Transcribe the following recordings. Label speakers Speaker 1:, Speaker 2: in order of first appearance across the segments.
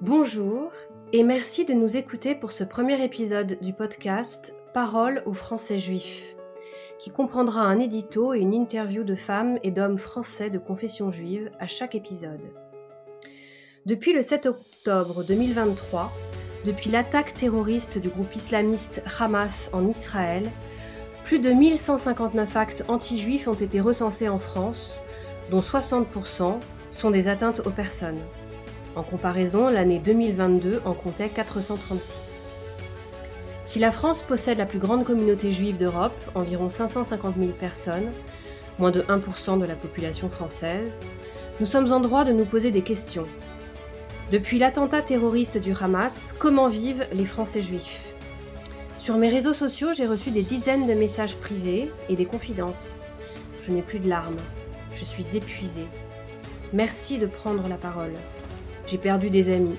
Speaker 1: Bonjour et merci de nous écouter pour ce premier épisode du podcast Parole aux Français juifs, qui comprendra un édito et une interview de femmes et d'hommes français de confession juive à chaque épisode. Depuis le 7 octobre 2023, depuis l'attaque terroriste du groupe islamiste Hamas en Israël, plus de 1159 actes anti-juifs ont été recensés en France, dont 60% sont des atteintes aux personnes. En comparaison, l'année 2022 en comptait 436. Si la France possède la plus grande communauté juive d'Europe, environ 550 000 personnes, moins de 1% de la population française, nous sommes en droit de nous poser des questions. Depuis l'attentat terroriste du Hamas, comment vivent les Français juifs? Sur mes réseaux sociaux, j'ai reçu des dizaines de messages privés et des confidences. Je n'ai plus de larmes. Je suis épuisée. Merci de prendre la parole. J'ai perdu des amis.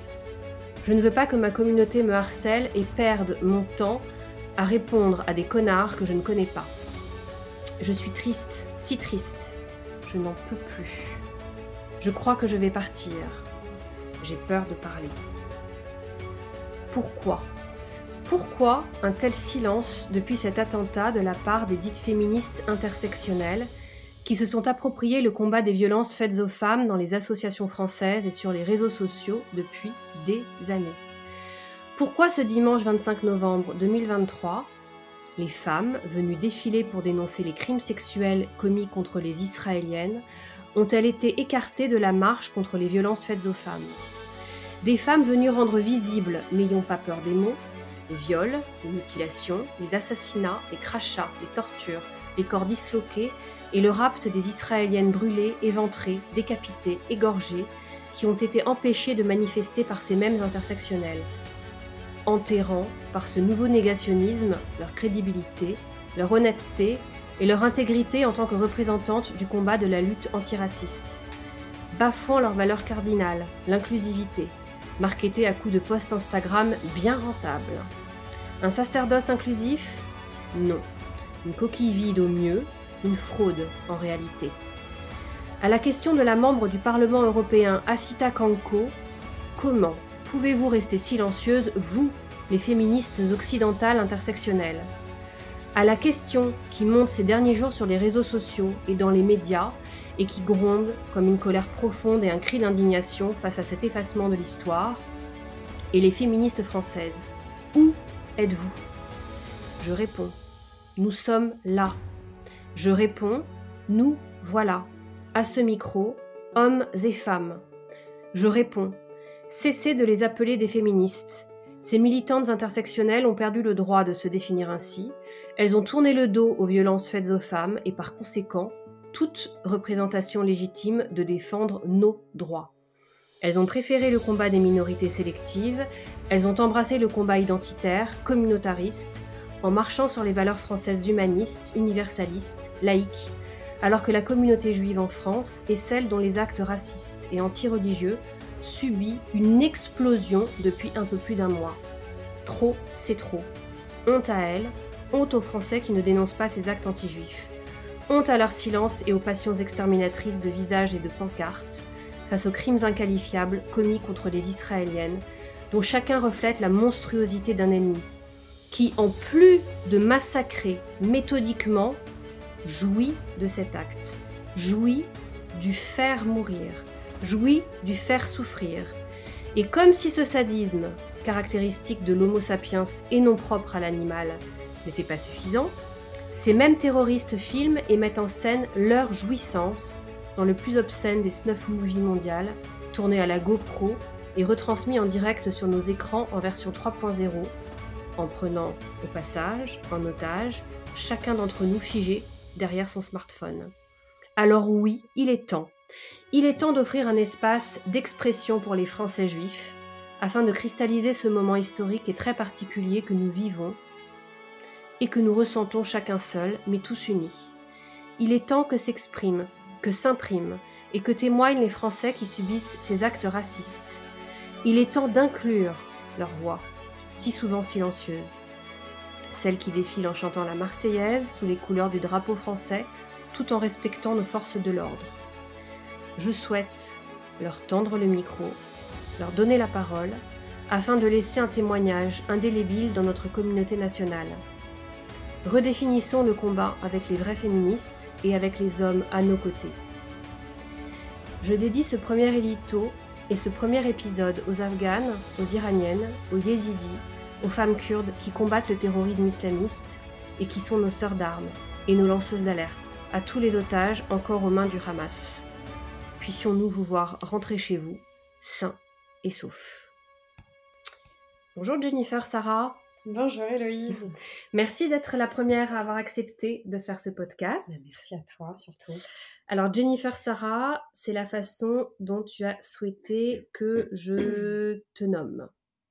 Speaker 1: Je ne veux pas que ma communauté me harcèle et perde mon temps à répondre à des connards que je ne connais pas. Je suis triste, si triste. Je n'en peux plus. Je crois que je vais partir. J'ai peur de parler. Pourquoi? Pourquoi un tel silence depuis cet attentat de la part des dites féministes intersectionnelles? Qui se sont appropriées le combat des violences faites aux femmes dans les associations françaises et sur les réseaux sociaux depuis des années. Pourquoi ce dimanche 25 novembre 2023, les femmes venues défiler pour dénoncer les crimes sexuels commis contre les Israéliennes ont-elles été écartées de la marche contre les violences faites aux femmes? Des femmes venues rendre visibles, n'ayons pas peur des mots, les viols, les mutilations, les assassinats, les crachats, les tortures, les corps disloqués et le rapt des Israéliennes brûlées, éventrées, décapitées, égorgées, qui ont été empêchées de manifester par ces mêmes intersectionnels, enterrant par ce nouveau négationnisme leur crédibilité, leur honnêteté et leur intégrité en tant que représentantes du combat de la lutte antiraciste, bafouant leurs valeurs cardinales, l'inclusivité, marketé à coups de posts Instagram bien rentables. Un sacerdoce inclusif? Non. Une coquille vide au mieux, une fraude en réalité. À la question de la membre du Parlement européen Asita Kanko, comment pouvez-vous rester silencieuse, vous, les féministes occidentales intersectionnelles? À la question qui monte ces derniers jours sur les réseaux sociaux et dans les médias, et qui gronde comme une colère profonde et un cri d'indignation face à cet effacement de l'histoire, et les féministes françaises. Où êtes-vous? Je réponds, nous sommes là. Je réponds, nous voilà, à ce micro, hommes et femmes. Je réponds, cessez de les appeler des féministes. Ces militantes intersectionnelles ont perdu le droit de se définir ainsi, elles ont tourné le dos aux violences faites aux femmes et par conséquent toute représentation légitime de défendre nos droits. Elles ont préféré le combat des minorités sélectives, elles ont embrassé le combat identitaire, communautariste, en marchant sur les valeurs françaises humanistes, universalistes, laïques, alors que la communauté juive en France est celle dont les actes racistes et anti-religieux subit une explosion depuis un peu plus d'un mois. Trop, c'est trop. Honte à elle, honte aux Français qui ne dénoncent pas ces actes anti-juifs. Honte à leur silence et aux passions exterminatrices de visages et de pancartes, face aux crimes inqualifiables commis contre les Israéliennes, dont chacun reflète la monstruosité d'un ennemi, qui, en plus de massacrer méthodiquement, jouit de cet acte, jouit du faire mourir, jouit du faire souffrir. Et comme si ce sadisme, caractéristique de l'Homo sapiens et non propre à l'animal, n'était pas suffisant, ces mêmes terroristes filment et mettent en scène leur jouissance dans le plus obscène des snuff movies mondiales, tourné à la GoPro et retransmis en direct sur nos écrans en version 3.0, en prenant au passage, en otage, chacun d'entre nous figé derrière son smartphone. Alors oui, il est temps. Il est temps d'offrir un espace d'expression pour les Français juifs, afin de cristalliser ce moment historique et très particulier que nous vivons et que nous ressentons chacun seul, mais tous unis. Il est temps que s'expriment, que s'impriment et que témoignent les Français qui subissent ces actes racistes. Il est temps d'inclure leur voix, si souvent silencieuse. Celles qui défilent en chantant la Marseillaise sous les couleurs du drapeau français, tout en respectant nos forces de l'ordre. Je souhaite leur tendre le micro leur donner la parole, afin de laisser un témoignage indélébile dans notre communauté nationale. Redéfinissons le combat avec les vrais féministes et avec les hommes à nos côtés. Je dédie ce premier édito et ce premier épisode aux Afghanes, aux Iraniennes, aux Yézidis, aux femmes kurdes qui combattent le terrorisme islamiste et qui sont nos sœurs d'armes et nos lanceuses d'alerte, à tous les otages encore aux mains du Hamas. Puissions-nous vous voir rentrer chez vous, sains et saufs. Bonjour Jennifer, Sarah.
Speaker 2: Bonjour Héloïse.
Speaker 1: Merci d'être la première à avoir accepté de faire ce podcast.
Speaker 2: Merci à toi surtout.
Speaker 1: Alors Jennifer Sarah, c'est la façon dont tu as souhaité que je te nomme.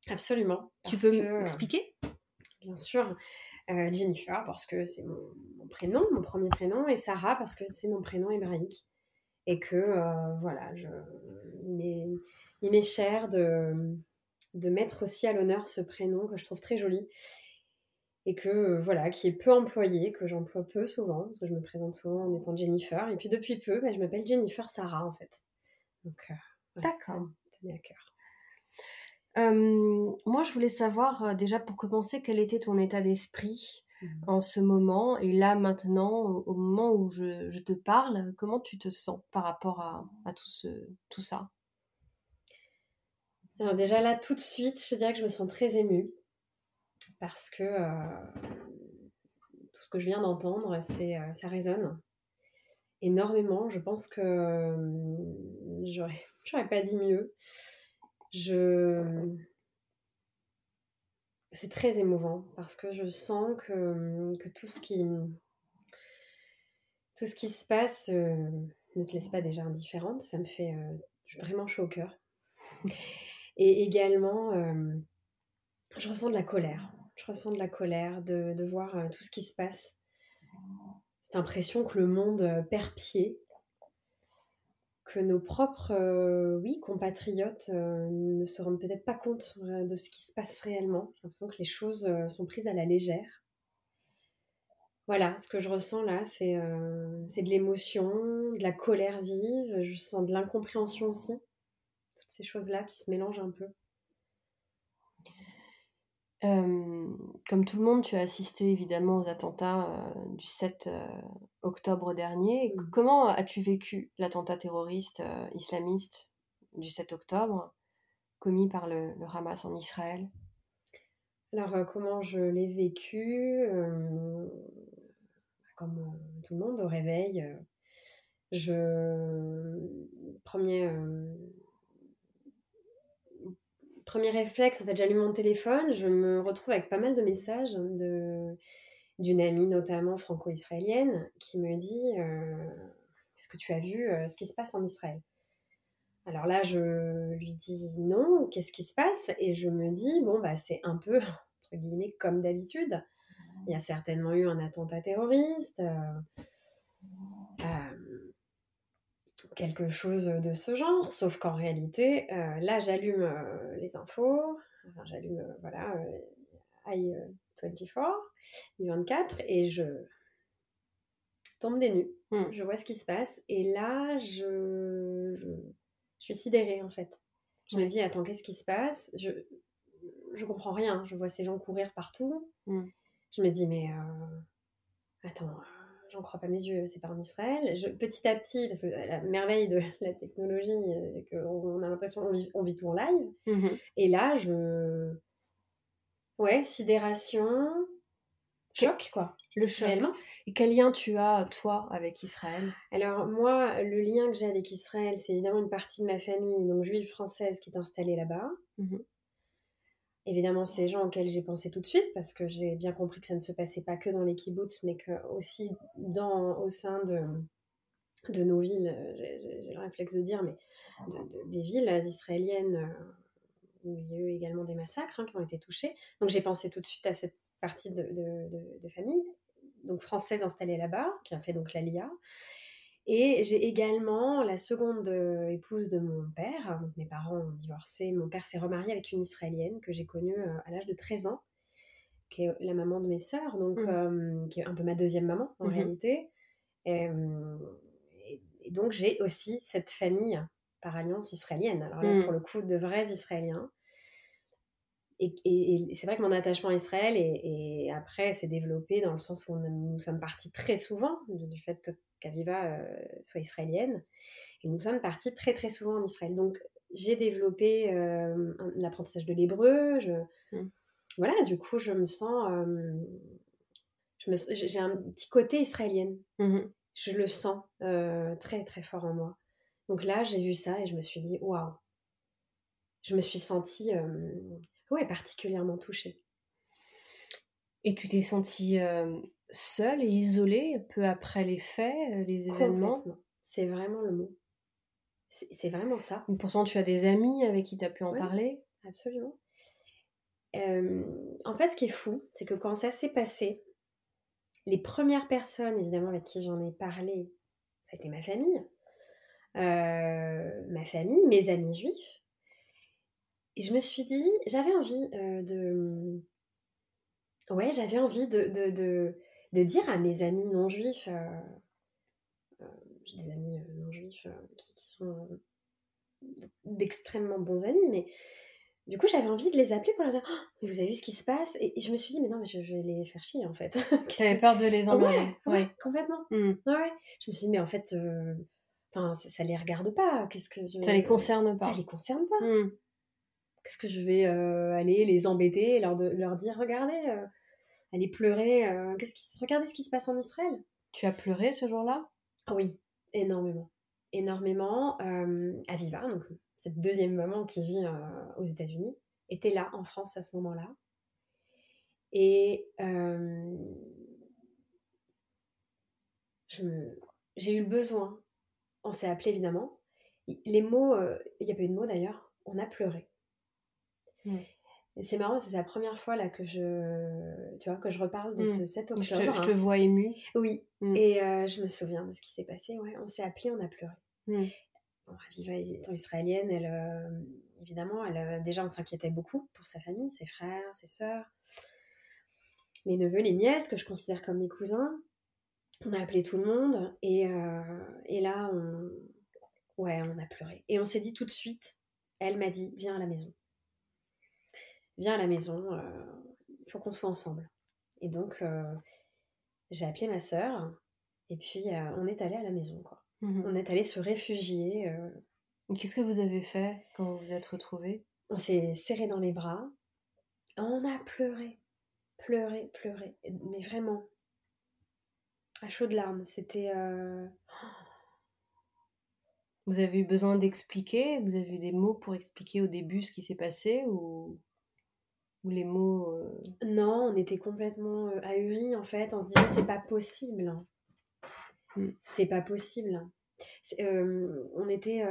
Speaker 2: Absolument.
Speaker 1: Tu peux m'expliquer?
Speaker 2: Bien sûr. Euh, Jennifer parce que c'est mon, prénom, mon premier prénom, et Sarah parce que c'est mon prénom hébraïque. Et que, euh, voilà, je, il m'est cher de, de mettre aussi à l'honneur ce prénom que je trouve très joli et que euh, voilà, qui est peu employé, que j'emploie peu souvent, parce que je me présente souvent en étant Jennifer. Et puis depuis peu, bah, je m'appelle Jennifer Sarah en fait.
Speaker 1: Donc, euh, d'accord, à cœur. Euh, moi, je voulais savoir déjà pour commencer quel était ton état d'esprit mmh. en ce moment? Et là maintenant, au, moment où je, te parle, comment tu te sens par rapport à, à tout, ce, tout ça?
Speaker 2: Alors déjà là, tout de suite, je dirais que je me sens très émue parce que euh, tout ce que je viens d'entendre, c'est, euh, ça résonne énormément. Je pense que euh, j'aurais, j'aurais pas dit mieux. Je... C'est très émouvant parce que je sens que, que tout, ce qui, tout ce qui se passe ne te laisse pas déjà indifférente. Ça me fait vraiment chaud au cœur. Et également, euh, je ressens de la colère. Je ressens de la colère de, voir euh, tout ce qui se passe. Cette impression que le monde euh, perd pied, que nos propres, oui, compatriotes ne se rendent peut-être pas compte de ce qui se passe réellement. J'ai l'impression que les choses sont prises à la légère. Voilà, ce que je ressens là, c'est de l'émotion, de la colère vive, je sens de l'incompréhension aussi ces choses-là qui se mélangent un peu
Speaker 1: comme tout le monde, tu as assisté évidemment aux attentats du 7 octobre dernier. Mmh. Comment as-tu vécu l'attentat terroriste islamiste du 7 octobre commis par le, Hamas en Israël?
Speaker 2: Alors, comment je l'ai vécu Comme tout le monde, au réveil, je. Premier premier réflexe, en fait, j'allume mon téléphone, je me retrouve avec pas mal de messages d'une amie, notamment franco-israélienne, qui me dit euh, Est-ce que tu as vu euh, ce qui se passe en Israël? Alors là, je lui dis non, qu'est-ce qui se passe? Et je me dis Bon, bah, c'est un peu, entre guillemets, comme d'habitude. Il y a certainement eu un attentat terroriste. Euh, quelque chose de ce genre, sauf qu'en réalité, euh, là, j'allume euh, les infos, j'allume, euh, voilà, i24, i24, et je tombe des nues. Hmm. Je vois ce qui se passe, et là, je, je, suis sidérée, en fait. Je me dis, attends, qu'est-ce qui se passe? Je, je comprends rien. Je vois ces gens courir partout. Hmm. Je me dis, mais attends, j'en crois pas mes yeux, c'est pas en Israël. Je, petit à petit, parce que la merveille de la technologie, c'est qu'on a l'impression qu'on vit, on vit tout en live. Mmh Et là, je. Ouais, sidération, choc, quoi.
Speaker 1: Le choc. Et quel lien tu as, toi, avec Israël?
Speaker 2: Alors, moi, le lien que j'ai avec Israël, c'est évidemment une partie de ma famille, donc juive française, qui est installée là-bas. Mmh Évidemment, ces gens auxquels j'ai pensé tout de suite, parce que j'ai bien compris que ça ne se passait pas que dans les kibbutz, mais que aussi dans, au sein de, de nos villes, j'ai le réflexe de dire, mais des villes israéliennes euh, où il y a eu également des massacres hein, qui ont été touchés. Donc j'ai pensé tout de suite à cette partie de, de famille, donc française installée là-bas, qui a fait donc l'ALIA. Et j'ai également la seconde euh, épouse de mon père. Donc mes parents ont divorcé. Mon père s'est remarié avec une Israélienne que j'ai connue euh, à l'âge de 13 ans, qui est la maman de mes sœurs, donc mmh. euh, qui est un peu ma deuxième maman en mmh réalité. Et, donc j'ai aussi cette famille par alliance israélienne. Alors là, pour mmh. le coup, de vrais Israéliens. Et, c'est vrai que mon attachement à Israël, et, après, s'est développé dans le sens où nous sommes partis très souvent, du fait qu'Aviva euh, soit israélienne. Et nous sommes partis très très souvent en Israël. Donc j'ai développé euh, l'apprentissage de l'hébreu. Mmh. Voilà, du coup, je me sens. Euh, j'ai un petit côté israélienne. Mmh je le sens très très fort en moi. Donc là, j'ai vu ça et je me suis dit, waouh, je me suis sentie ouais, particulièrement touchée.
Speaker 1: Et tu t'es sentie seule et isolée peu après les faits, les événements?
Speaker 2: C'est vraiment le mot. C'est vraiment ça.
Speaker 1: Pourtant, tu as des amis avec qui tu as pu en parler
Speaker 2: Absolument. en fait, ce qui est fou, c'est que quand ça s'est passé, les premières personnes, évidemment, avec qui j'en ai parlé, ça a été ma famille. ma famille, mes amis juifs. Et je me suis dit, j'avais envie euh, de. Ouais, j'avais envie de, de, de, dire à mes amis non juifs, euh, euh, j'ai des amis non juifs qui, sont d'extrêmement bons amis, mais du coup j'avais envie de les appeler pour leur dire «Oh, mais vous avez vu ce qui se passe? Et, je me suis dit mais non mais je, vais les faire chier en fait
Speaker 1: tu avais peur de les emmener
Speaker 2: ouais, complètement mmh. ouais je me suis dit mais en fait enfin ça, les regarde pas qu'est-ce que
Speaker 1: ça les concerne pas
Speaker 2: ça les concerne pas mmh. Qu'est-ce que je vais euh, aller les embêter et leur, leur dire regardez, euh, aller pleurer, euh, qu'est-ce qui, regardez ce qui se passe en Israël.
Speaker 1: Tu as pleuré ce jour-là?
Speaker 2: Oui, énormément. Énormément. Aviva, donc cette deuxième maman qui vit aux États-Unis, était là en France à ce moment-là. Et j'ai eu le besoin, on s'est appelé évidemment. Les mots, il n'y a pas eu de mots d'ailleurs, on a pleuré. C'est marrant, c'est la première fois là que je, tu vois, que je reparle de mmh. ce 7 octobre.
Speaker 1: Je te, vois émue.
Speaker 2: Oui, mmh. et euh, je me souviens de ce qui s'est passé. Ouais, on s'est appelé, on a pleuré. Mmh. Bon, Aviva étant israélienne, elle, euh, évidemment, elle, euh, déjà, on s'inquiétait beaucoup pour sa famille, ses frères, ses sœurs, les neveux, les nièces, que je considère comme mes cousins. On a appelé tout le monde, et, et là, on, ouais, on a pleuré. Et on s'est dit tout de suite, elle m'a dit, viens à la maison viens à la maison, euh, il faut qu'on soit ensemble. Et donc, euh, j'ai appelé ma sœur, et puis euh, on est allé à la maison, quoi. Mmh on est allé se réfugier.
Speaker 1: Qu'est-ce que vous avez fait quand vous vous êtes retrouvés?
Speaker 2: On s'est serré dans les bras. On a pleuré, pleuré, pleuré. Mais vraiment, à chaudes larmes. C'était.
Speaker 1: Vous avez eu besoin d'expliquer? Vous avez eu des mots pour expliquer au début ce qui s'est passé ou ou les mots euh,
Speaker 2: Non, on était complètement euh, ahuris en fait, en se disant c'est pas possible. Mm. C'est pas possible. Euh, on était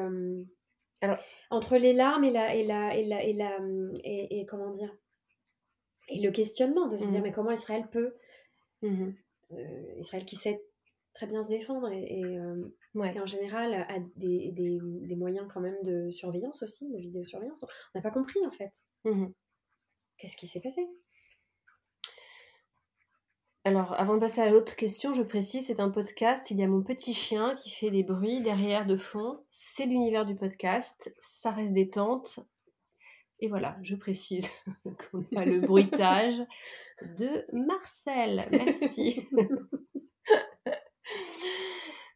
Speaker 2: alors entre les larmes et la et la et la et la et, comment dire et le questionnement de se dire mm. mais comment Israël peut mm-hmm. Israël qui sait très bien se défendre et, en général a des, des, des, moyens quand même de surveillance aussi, de vidéosurveillance. on n'a pas compris en fait. Mm-hmm. Qu'est-ce qui s'est passé?
Speaker 1: Alors, avant de passer à l'autre question, je précise, c'est un podcast. Il y a mon petit chien qui fait des bruits derrière de fond. C'est l'univers du podcast. Ça reste détente. Et voilà, je précise qu'on a le bruitage de Marcel. Merci.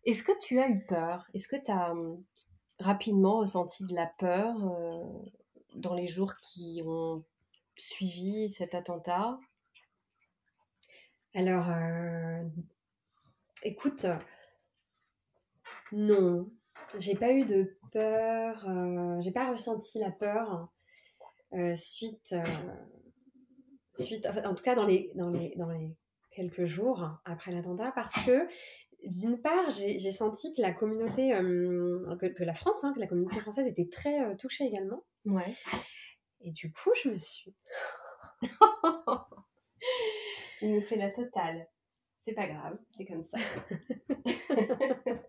Speaker 1: Est-ce que tu as eu peur? Est-ce que tu as hum, rapidement ressenti de la peur euh, dans les jours qui ont suivi cet attentat
Speaker 2: Alors, euh, écoute, non, j'ai pas eu de peur, euh, j'ai pas ressenti la peur euh, suite, suite, en tout cas dans les, quelques jours après l'attentat, parce que d'une part, j'ai senti que la communauté, que, la France, hein, que la communauté française était très touchée également.
Speaker 1: Ouais.
Speaker 2: Et du coup, je me suis.
Speaker 1: Il me fait la totale. C'est pas grave, c'est comme ça.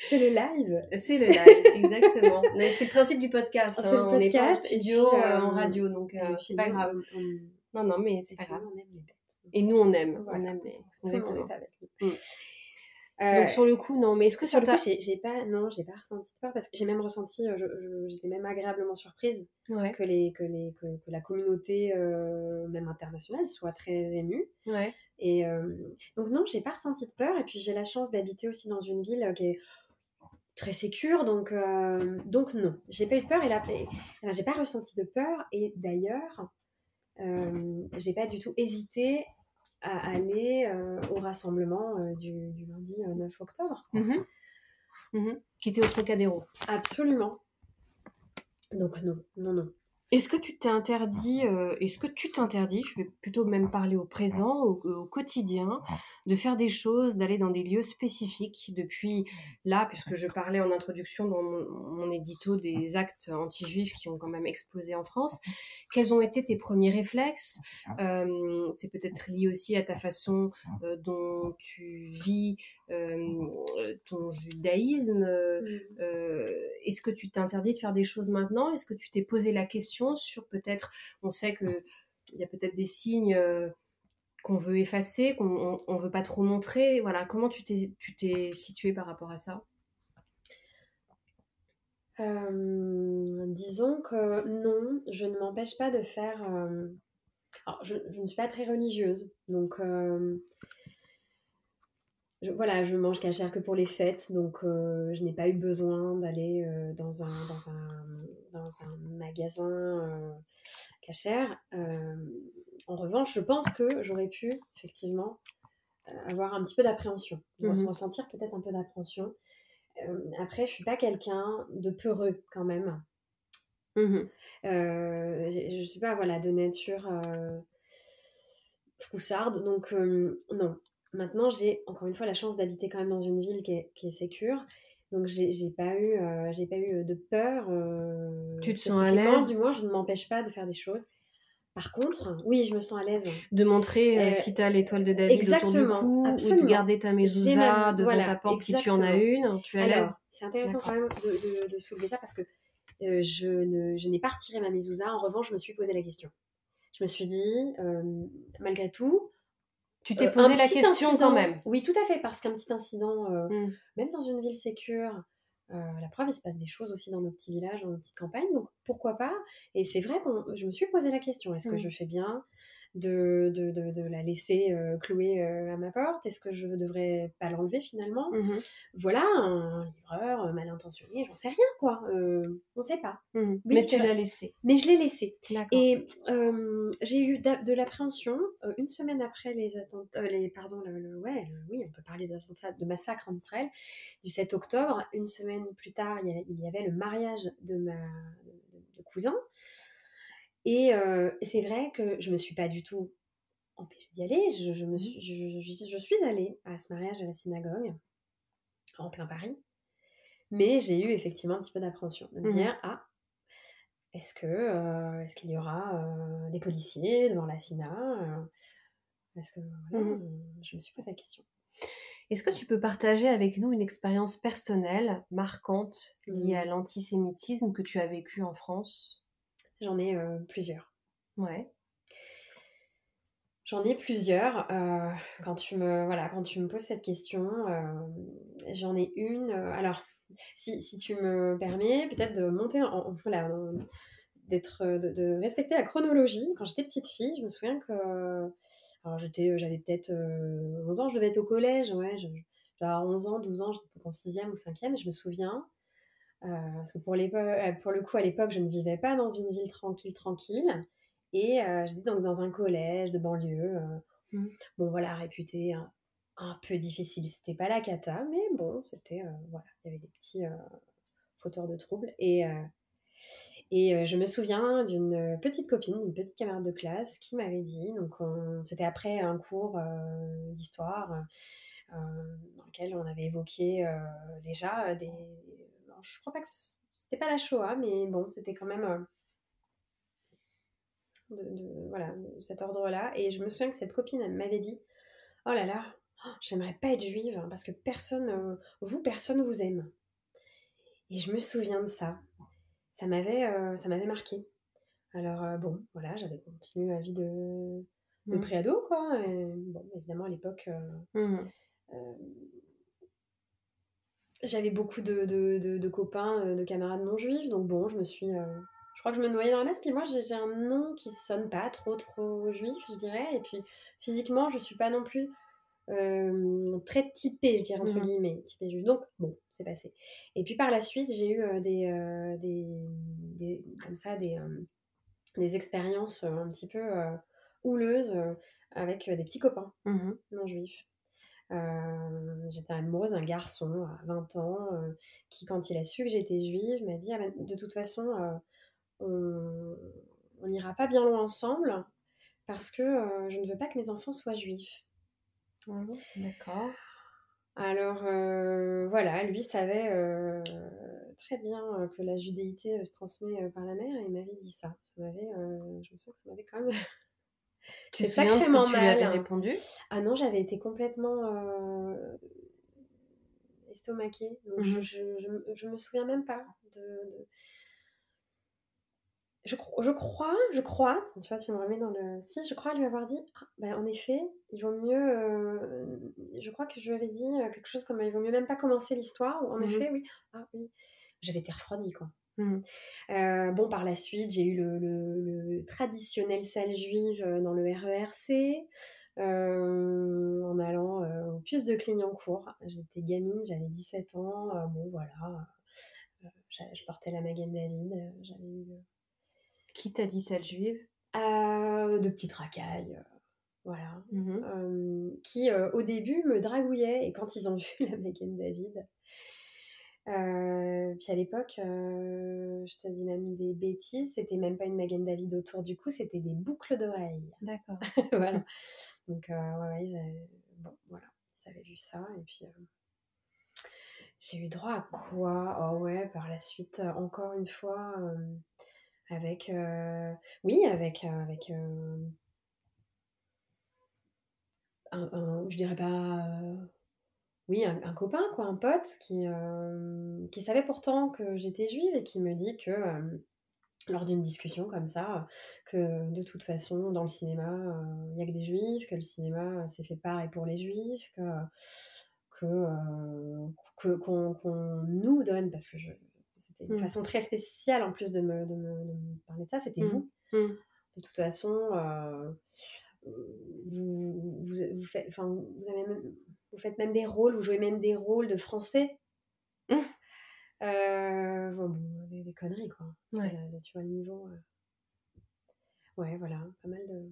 Speaker 2: c'est le live.
Speaker 1: C'est le live, exactement. c'est le principe du podcast. Hein. on n'est pas en studio, euh, en radio, donc euh, c'est pas grave. Non, non, mais c'est pas grave. On aime les bêtes. Et nous, on aime. On aime les. On est avec nous. Donc sur le coup, non. Mais est-ce que
Speaker 2: sur le coup, j'ai pas, non, j'ai pas ressenti de peur parce que j'ai même ressenti, j'étais même agréablement surprise que les, que les, que, la communauté, même internationale, soit très émue. Ouais. Et donc non, j'ai pas ressenti de peur. Et puis j'ai la chance d'habiter aussi dans une ville qui est très sécure, donc, donc non, j'ai pas eu de peur et là, j'ai pas ressenti de peur. Et d'ailleurs, j'ai pas du tout hésité à aller au rassemblement du, lundi 9 octobre. Mmh
Speaker 1: mmh qui était au Trocadéro.
Speaker 2: Absolument. Donc non, non, non.
Speaker 1: Est-ce que tu t'es interdit, euh, est-ce que tu t'interdis, je vais plutôt même parler au présent, au, quotidien, de faire des choses, d'aller dans des lieux spécifiques depuis là, puisque je parlais en introduction dans mon, édito des actes anti-juifs qui ont quand même explosé en France. Quels ont été tes premiers réflexes? Euh, C'est peut-être lié aussi à ta façon euh, dont tu vis ton judaïsme. Mmh. Est-ce que tu t'interdis de faire des choses maintenant? Est-ce que tu t'es posé la question sur peut-être, on sait qu'il y a peut-être des signes euh, qu'on veut effacer, qu'on ne veut pas trop montrer. Voilà, comment tu t'es, tu t'es situé par rapport à ça?
Speaker 2: Euh, Disons que non, je ne m'empêche pas de faire. Euh, alors, je, ne suis pas très religieuse, donc je, voilà, je mange cachère que pour les fêtes, donc je n'ai pas eu besoin d'aller dans, un, dans, un, dans, un, magasin euh, cachère. en revanche, je pense que j'aurais pu effectivement avoir un petit peu d'appréhension, mmh ressentir peut-être un peu d'appréhension. après, je suis pas quelqu'un de peureux quand même. Mmh je ne suis pas voilà, de nature froussarde, donc non, Maintenant, j'ai encore une fois la chance d'habiter quand même dans une ville qui est, qui est sécure. Donc, j'ai pas eu, euh, j'ai pas eu de peur. Euh,
Speaker 1: tu te sens à l'aise
Speaker 2: Du moins, je ne m'empêche pas de faire des choses. Par contre, oui, je me sens à l'aise.
Speaker 1: De montrer euh, si tu as l'étoile de David autour du cou, ou de garder ta mezouza devant ta porte si tu en as une. Tu es à l'aise
Speaker 2: C'est intéressant quand même de, de, soulever ça parce que je n'ai pas retiré ma mezouza. En revanche, je me suis posé la question. Je me suis dit, malgré tout,
Speaker 1: tu t'es euh, posé la question quand même.
Speaker 2: Oui, tout à fait, parce qu'un petit incident, euh, mmh. même dans une ville sécure, euh, la preuve, il se passe des choses aussi dans nos petits villages, dans nos petites campagnes, donc pourquoi pas? Et c'est vrai que je me suis posé la question est-ce que mmh. je fais bien? De, de, de, la laisser euh, clouer euh, à ma porte? Est-ce que je ne devrais pas l'enlever finalement? Mmh Voilà, un livreur euh, mal intentionné, j'en sais rien quoi. on ne sait pas.
Speaker 1: Mmh mais tu l'as laissé.
Speaker 2: Mais je l'ai laissé. Et j'ai eu de l'appréhension une semaine après les attentats, les, pardon, le, ouais, oui, on peut parler d'attentats, de massacre en Israël, du 7 octobre. Une semaine plus tard, il y, avait le mariage de ma de cousin. Et, c'est vrai que je me suis pas du tout empêchée d'y aller. Je, me mmh. suis, je, suis allée à ce mariage à la synagogue, en plein Paris. Mais j'ai eu effectivement un petit peu d'appréhension, de me mmh dire Ah, est-ce que est-ce qu'il y aura des policiers devant la Sina Est-ce que mmh je me suis posé la question.
Speaker 1: Est-ce que tu peux partager avec nous une expérience personnelle marquante liée à l'antisémitisme que tu as vécu en France?
Speaker 2: J'en ai euh, plusieurs.
Speaker 1: Ouais.
Speaker 2: J'en ai plusieurs. Euh, quand, tu me, voilà, quand tu me poses cette question, euh, j'en ai une. alors, si, si, tu me permets, peut-être de monter en. voilà, d'être, de, respecter la chronologie. Quand j'étais petite fille, je me souviens que. Alors, j'étais, j'avais peut-être 11 ans, je devais être au collège, ouais. Je, 11 ans, 12 ans, j'étais en 6e ou 5e, et je me souviens euh, parce que pour, euh, pour le coup, à l'époque, je ne vivais pas dans une ville tranquille, tranquille. Et euh, j'étais donc dans un collège de banlieue. Mmh. Bon, voilà, réputé un, peu difficile. C'était pas la cata, mais bon, c'était. voilà, il y avait des petits fauteurs de troubles. Et. Et je me souviens d'une petite copine, d'une petite camarade de classe qui m'avait dit, donc c'était après un cours d'histoire dans lequel on avait évoqué déjà des, je crois pas que c'était pas la Shoah, mais bon, c'était quand même euh, de, voilà, cet ordre-là. Et je me souviens que cette copine m'avait dit Oh là là, oh, j'aimerais pas être juive hein, parce que personne, euh, vous, personne vous aime. Et je me souviens de ça. Ça m'avait, euh, ça m'avait marqué. Alors bon, voilà, j'avais continué ma vie de, de mmh. préado, quoi. bon, évidemment, à l'époque, mmh. J'avais beaucoup de, de, copains, de camarades non juifs, donc bon, je me suis. je crois que je me noyais dans la masse. Puis moi, j'ai un nom qui sonne pas trop, trop juif, je dirais. Et puis physiquement, je suis pas non plus très typée, je dirais, entre mmh guillemets. Typée Donc, bon, c'est passé. Et puis par la suite, j'ai eu des, des, comme ça, des, des expériences un petit peu houleuses avec des petits copains mmh non juifs. J'étais amoureuse d'un garçon à 20 ans qui, quand il a su que j'étais juive, m'a dit ah ben, De toute façon, on n'ira pas bien loin ensemble parce que je ne veux pas que mes enfants soient juifs.
Speaker 1: Ah d'accord.
Speaker 2: Alors voilà, lui savait très bien que la judéité se transmet par la mère et il m'avait dit ça. Ça m'avait, je me sens que ça m'avait quand même.
Speaker 1: Tu te souviens de ce que tu lui avais répondu?
Speaker 2: Ah non, j'avais été complètement estomaquée. Donc mmh je, je, je, me souviens même pas de je, je, crois, je crois, tu vois, tu me remets dans le. Si, je crois lui avoir dit, ah, ben, en effet, il vaut mieux. Euh, je crois que je lui avais dit euh, quelque chose comme il vaut mieux même pas commencer l'histoire, ou en mmh effet, oui. Ah oui. J'avais été refroidie, quoi. Mmh. Euh, bon, par la suite, j'ai eu le, le, traditionnel salle juive dans le RERC. en allant au puce de Clignancourt. J'étais gamine, j'avais 17 ans. bon, voilà. je portais la Magen David. J'avais
Speaker 1: qui t'a dit celle juive?
Speaker 2: Euh, De petites racailles. Euh, voilà. Mmh qui euh, au début me dragouillaient et quand ils ont vu la Megan David. Puis à l'époque, je te dis même des bêtises, c'était même pas une Megan David autour du cou, c'était des boucles d'oreilles.
Speaker 1: D'accord.
Speaker 2: voilà. Donc, ouais, ils avaient, bon, voilà, ils avaient vu ça et puis j'ai eu droit à quoi? Oh ouais, par la suite, encore une fois, avec, euh, oui, avec, euh, avec euh, un, je dirais pas, oui, un, copain, quoi, un pote qui, qui savait pourtant que j'étais juive et qui me dit que lors d'une discussion comme ça, que de toute façon, dans le cinéma, il n'y a que des juifs, que le cinéma, c'est fait par et pour les juifs, que, que, qu'on, nous donne, parce que je, c'était une mmh. façon très spéciale en plus de me, de me, de me parler de ça, c'était mmh. vous. Mmh. De toute façon, euh, vous, vous, vous, faites, vous, avez même, vous faites même des rôles, vous jouez même des rôles de français. Euh, bon, des, conneries, quoi.
Speaker 1: Ouais.
Speaker 2: tu vois le niveau. Euh. Ouais, voilà, pas mal de.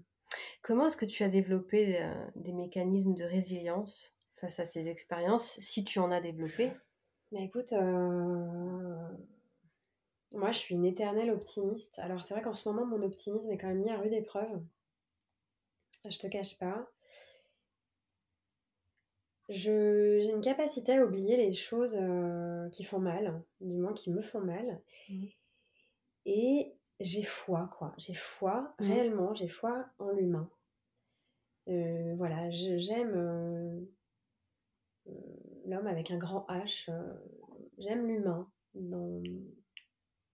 Speaker 1: Comment est-ce que tu as développé des mécanismes de résilience face à ces expériences, si tu en as développé?
Speaker 2: Mais écoute, moi, je suis une éternelle optimiste. Alors, c'est vrai qu'en ce moment, mon optimisme est quand même mis à rude épreuve. Je te cache pas. J'ai une capacité à oublier les choses euh, qui font mal, du moins qui me font mal. Mmh. Et j'ai foi, quoi. J'ai foi, mmh. réellement, j'ai foi en l'humain. Euh, voilà, j'aime euh, l'homme avec un grand H. j'aime l'humain dans,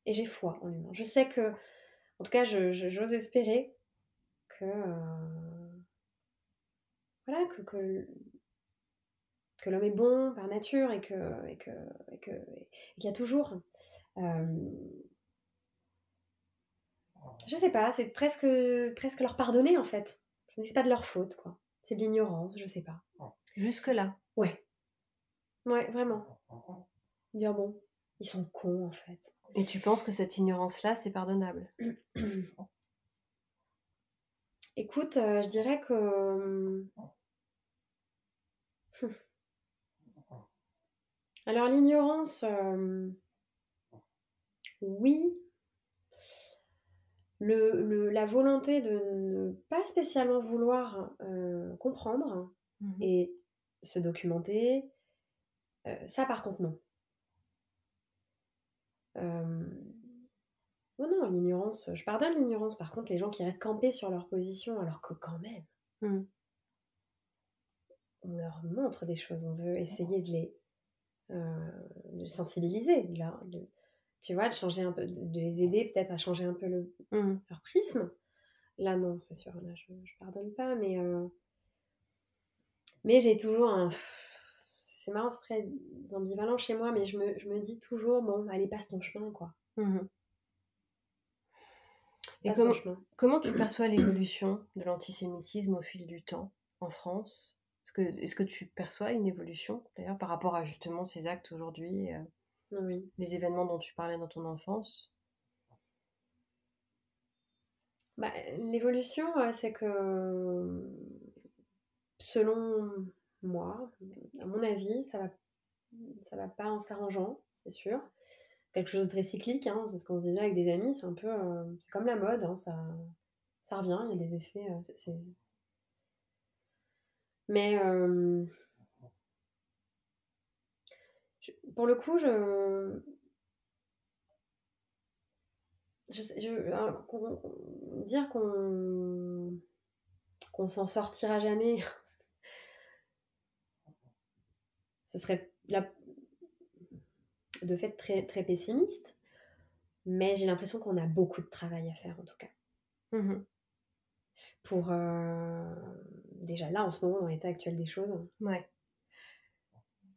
Speaker 2: et j'ai foi en l'humain. Je sais que, en tout cas, j'ose espérer que, voilà, que, que, l'homme est bon par nature et que, et que, et que qu'il y a toujours, euh, je sais pas, c'est presque, presque leur pardonner en fait. Je dis pas de leur faute, quoi. C'est de l'ignorance, je sais pas.
Speaker 1: Jusque là.
Speaker 2: Ouais. Ouais, vraiment. Dire bon, ils sont cons en fait.
Speaker 1: Et tu penses que cette ignorance-là, c'est pardonnable?
Speaker 2: Écoute, euh, je dirais que... Euh, alors l'ignorance, euh, oui. Le, la volonté de ne pas spécialement vouloir comprendre mmh et se documenter, ça par contre non. Euh... Oh non, l'ignorance, je pardonne l'ignorance. Par contre, les gens qui restent campés sur leur position, alors que quand même, mmh. on leur montre des choses, on veut essayer de les, euh, sensibiliser, de, tu vois, de changer un peu, de les aider peut-être à changer un peu le, mmh. leur prisme. Là, non, c'est sûr, là, je, je pardonne pas, mais, euh, mais j'ai toujours un c'est marrant, c'est très ambivalent chez moi, mais je me, je me, dis toujours, bon, allez, passe ton chemin, quoi. Mmh
Speaker 1: Et comment, comment, tu perçois l'évolution de l'antisémitisme au fil du temps en France? Est-ce que, tu perçois une évolution, d'ailleurs, par rapport à justement ces actes aujourd'hui, euh, oui. les événements dont tu parlais dans ton enfance?
Speaker 2: Bah, L'évolution, c'est que, selon moi, à mon avis, ça va, ça va pas en s'arrangeant, c'est sûr. Quelque chose de très cyclique, hein, c'est ce qu'on se disait avec des amis, c'est un peu, euh, c'est comme la mode, hein, ça, ça revient, il y a des effets. Euh, Mais euh, pour le coup, je, je, dire qu'on qu'on s'en sortira jamais ce serait de fait très, très pessimiste, mais j'ai l'impression qu'on a beaucoup de travail à faire en tout cas. Mmh Pour euh, déjà là, en ce moment, dans l'état actuel des choses, ouais.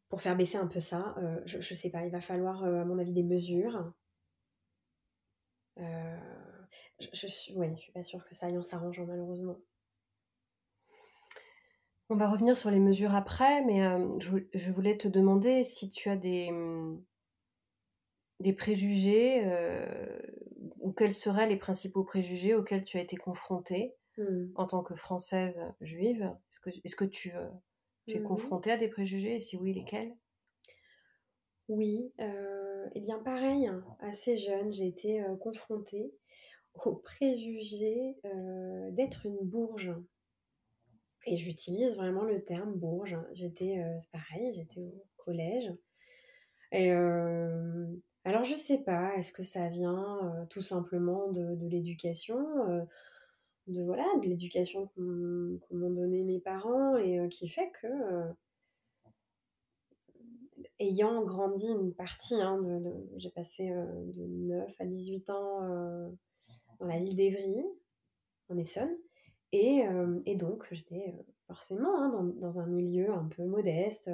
Speaker 2: pour faire baisser un peu ça, euh, je, je sais pas, il va falloir, euh, à mon avis, des mesures. je, je, suis, ouais, je suis pas sûre que ça aille en s'arrangeant malheureusement.
Speaker 1: On va revenir sur les mesures après, mais euh, je, voulais te demander si tu as des, des préjugés euh, ou quels seraient les principaux préjugés auxquels tu as été confrontée mmh. en tant que Française juive. Est-ce que, est que tu, euh, tu es mmh confrontée à des préjugés et si oui, lesquels?
Speaker 2: Oui, eh bien pareil, hein, assez jeune, j'ai été confrontée au préjugé d'être une bourge. Et j'utilise vraiment le terme bourge. J'étais, euh, c'est pareil, j'étais au collège. Et euh, alors je sais pas, est-ce que ça vient euh, tout simplement de, l'éducation, de voilà, de l'éducation qu'ont m'ont donné mes parents et qui fait que ayant grandi une partie, hein, j'ai passé de 9 à 18 ans dans la ville d'Evry, en Essonne, et, donc, j'étais forcément hein, dans, dans, un milieu un peu modeste.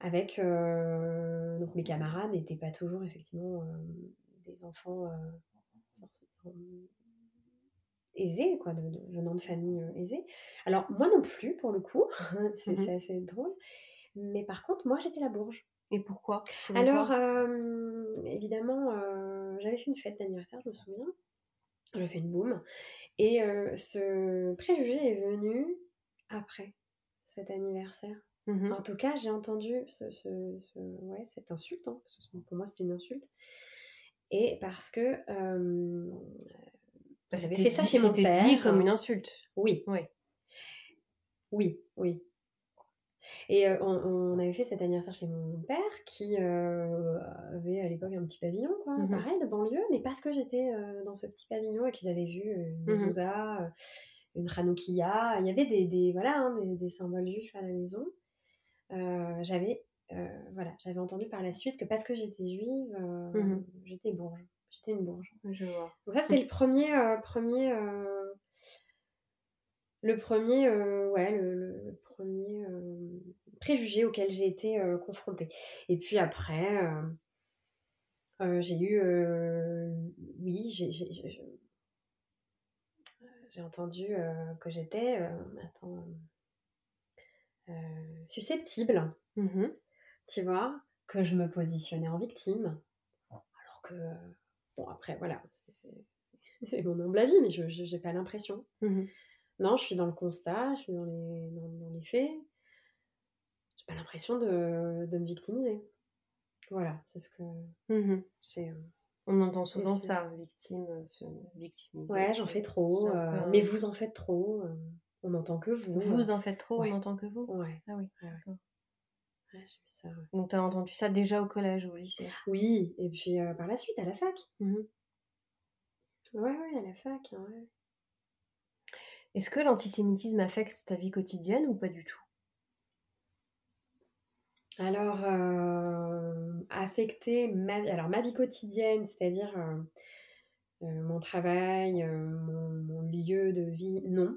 Speaker 2: Avec donc mes camarades n'étaient pas toujours effectivement des enfants aisés, quoi, de, venant de familles aisées. Alors, moi non plus, pour le coup, c'est mmh assez drôle. Mais par contre, moi, j'étais la bourge.
Speaker 1: Et pourquoi
Speaker 2: Alors, évidemment, j'avais fait une fête d'anniversaire, je me souviens. Je fais une boum. Et ce préjugé est venu après cet anniversaire. Mmh en tout cas, j'ai entendu ce, ce, ouais, cette insulte. Hein, pour moi, c'était une insulte. Et parce que euh,
Speaker 1: j'avais fait ça chez mon père. Dit comme une insulte.
Speaker 2: Oui. Oui. Oui, oui. Et on, avait fait cet anniversaire chez mon père qui avait à l'époque un petit pavillon, quoi, mmh pareil, de banlieue, mais parce que j'étais dans ce petit pavillon et qu'ils avaient vu une mmh mezouza, une Hanoukia, il y avait des, des voilà, hein, des, symboles juifs à la maison. j'avais voilà, j'avais entendu par la suite que parce que j'étais juive, mmh j'étais bourge. Une bourge.
Speaker 1: Je vois.
Speaker 2: Donc ça, c'était le premier, premier le premier, ouais, le, premier euh, préjugé auquel j'ai été euh, confrontée. Et puis après, euh, j'ai eu, oui, j'ai entendu que j'étais, attends, susceptible, mmh tu vois, que je me positionnais en victime, alors que, bon après, voilà, c'est mon humble avis, mais je n'ai pas l'impression. Mmh non, je suis dans le constat, je suis dans les, dans, les faits. J'ai pas l'impression de, de, me victimiser. Voilà, c'est ce que
Speaker 1: mmh c'est. Euh, On entend souvent ça, victime, se victimiser.
Speaker 2: Ouais, j'en fais trop. Euh, mais vous en faites trop. Euh, on n'entend que vous.
Speaker 1: Vous en faites trop, on n'entend que vous
Speaker 2: Ouais.
Speaker 1: Ah oui,
Speaker 2: d'accord.
Speaker 1: Ouais, j'ai vu ça. Donc, tu as entendu ça déjà au collège ou au lycée?
Speaker 2: Oui, et puis par la suite, à la fac. Mmh ouais, ouais, à la fac. Hein, ouais.
Speaker 1: Est-ce que l'antisémitisme affecte ta vie quotidienne ou pas du tout?
Speaker 2: Alors, euh, affecter ma vie, alors ma vie quotidienne, c'est-à-dire euh, euh, mon travail, mon, lieu de vie, non.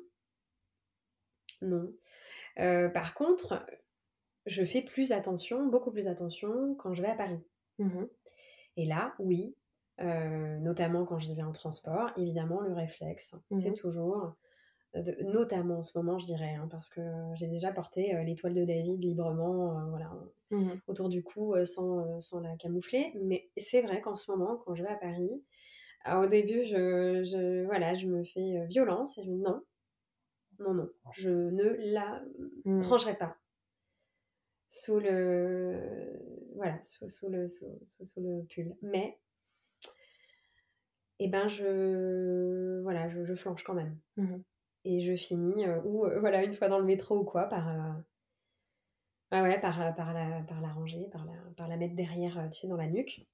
Speaker 2: Non. par contre, je fais plus attention, beaucoup plus attention quand je vais à Paris. Mmh Et là, oui, notamment quand j'y vais en transport, évidemment, le réflexe, c'est mmh toujours notamment en ce moment, je dirais, hein, parce que j'ai déjà porté l'étoile de David librement voilà, mmh autour du cou sans, sans, la camoufler. Mais c'est vrai qu'en ce moment, quand je vais à Paris, au début, je, je, voilà, je me fais violence et je me dis non, non, non, je ne la rangerai pas sous le, voilà, sous, sous le, sous, sous, le pull. Mais, eh ben, je, voilà, je, je flanche quand même. Et je finis, euh, ou euh, voilà, une fois dans le métro ou quoi, par, euh, ah ouais, par, par, la, par la ranger, par la, par la mettre derrière, tu sais, dans la nuque.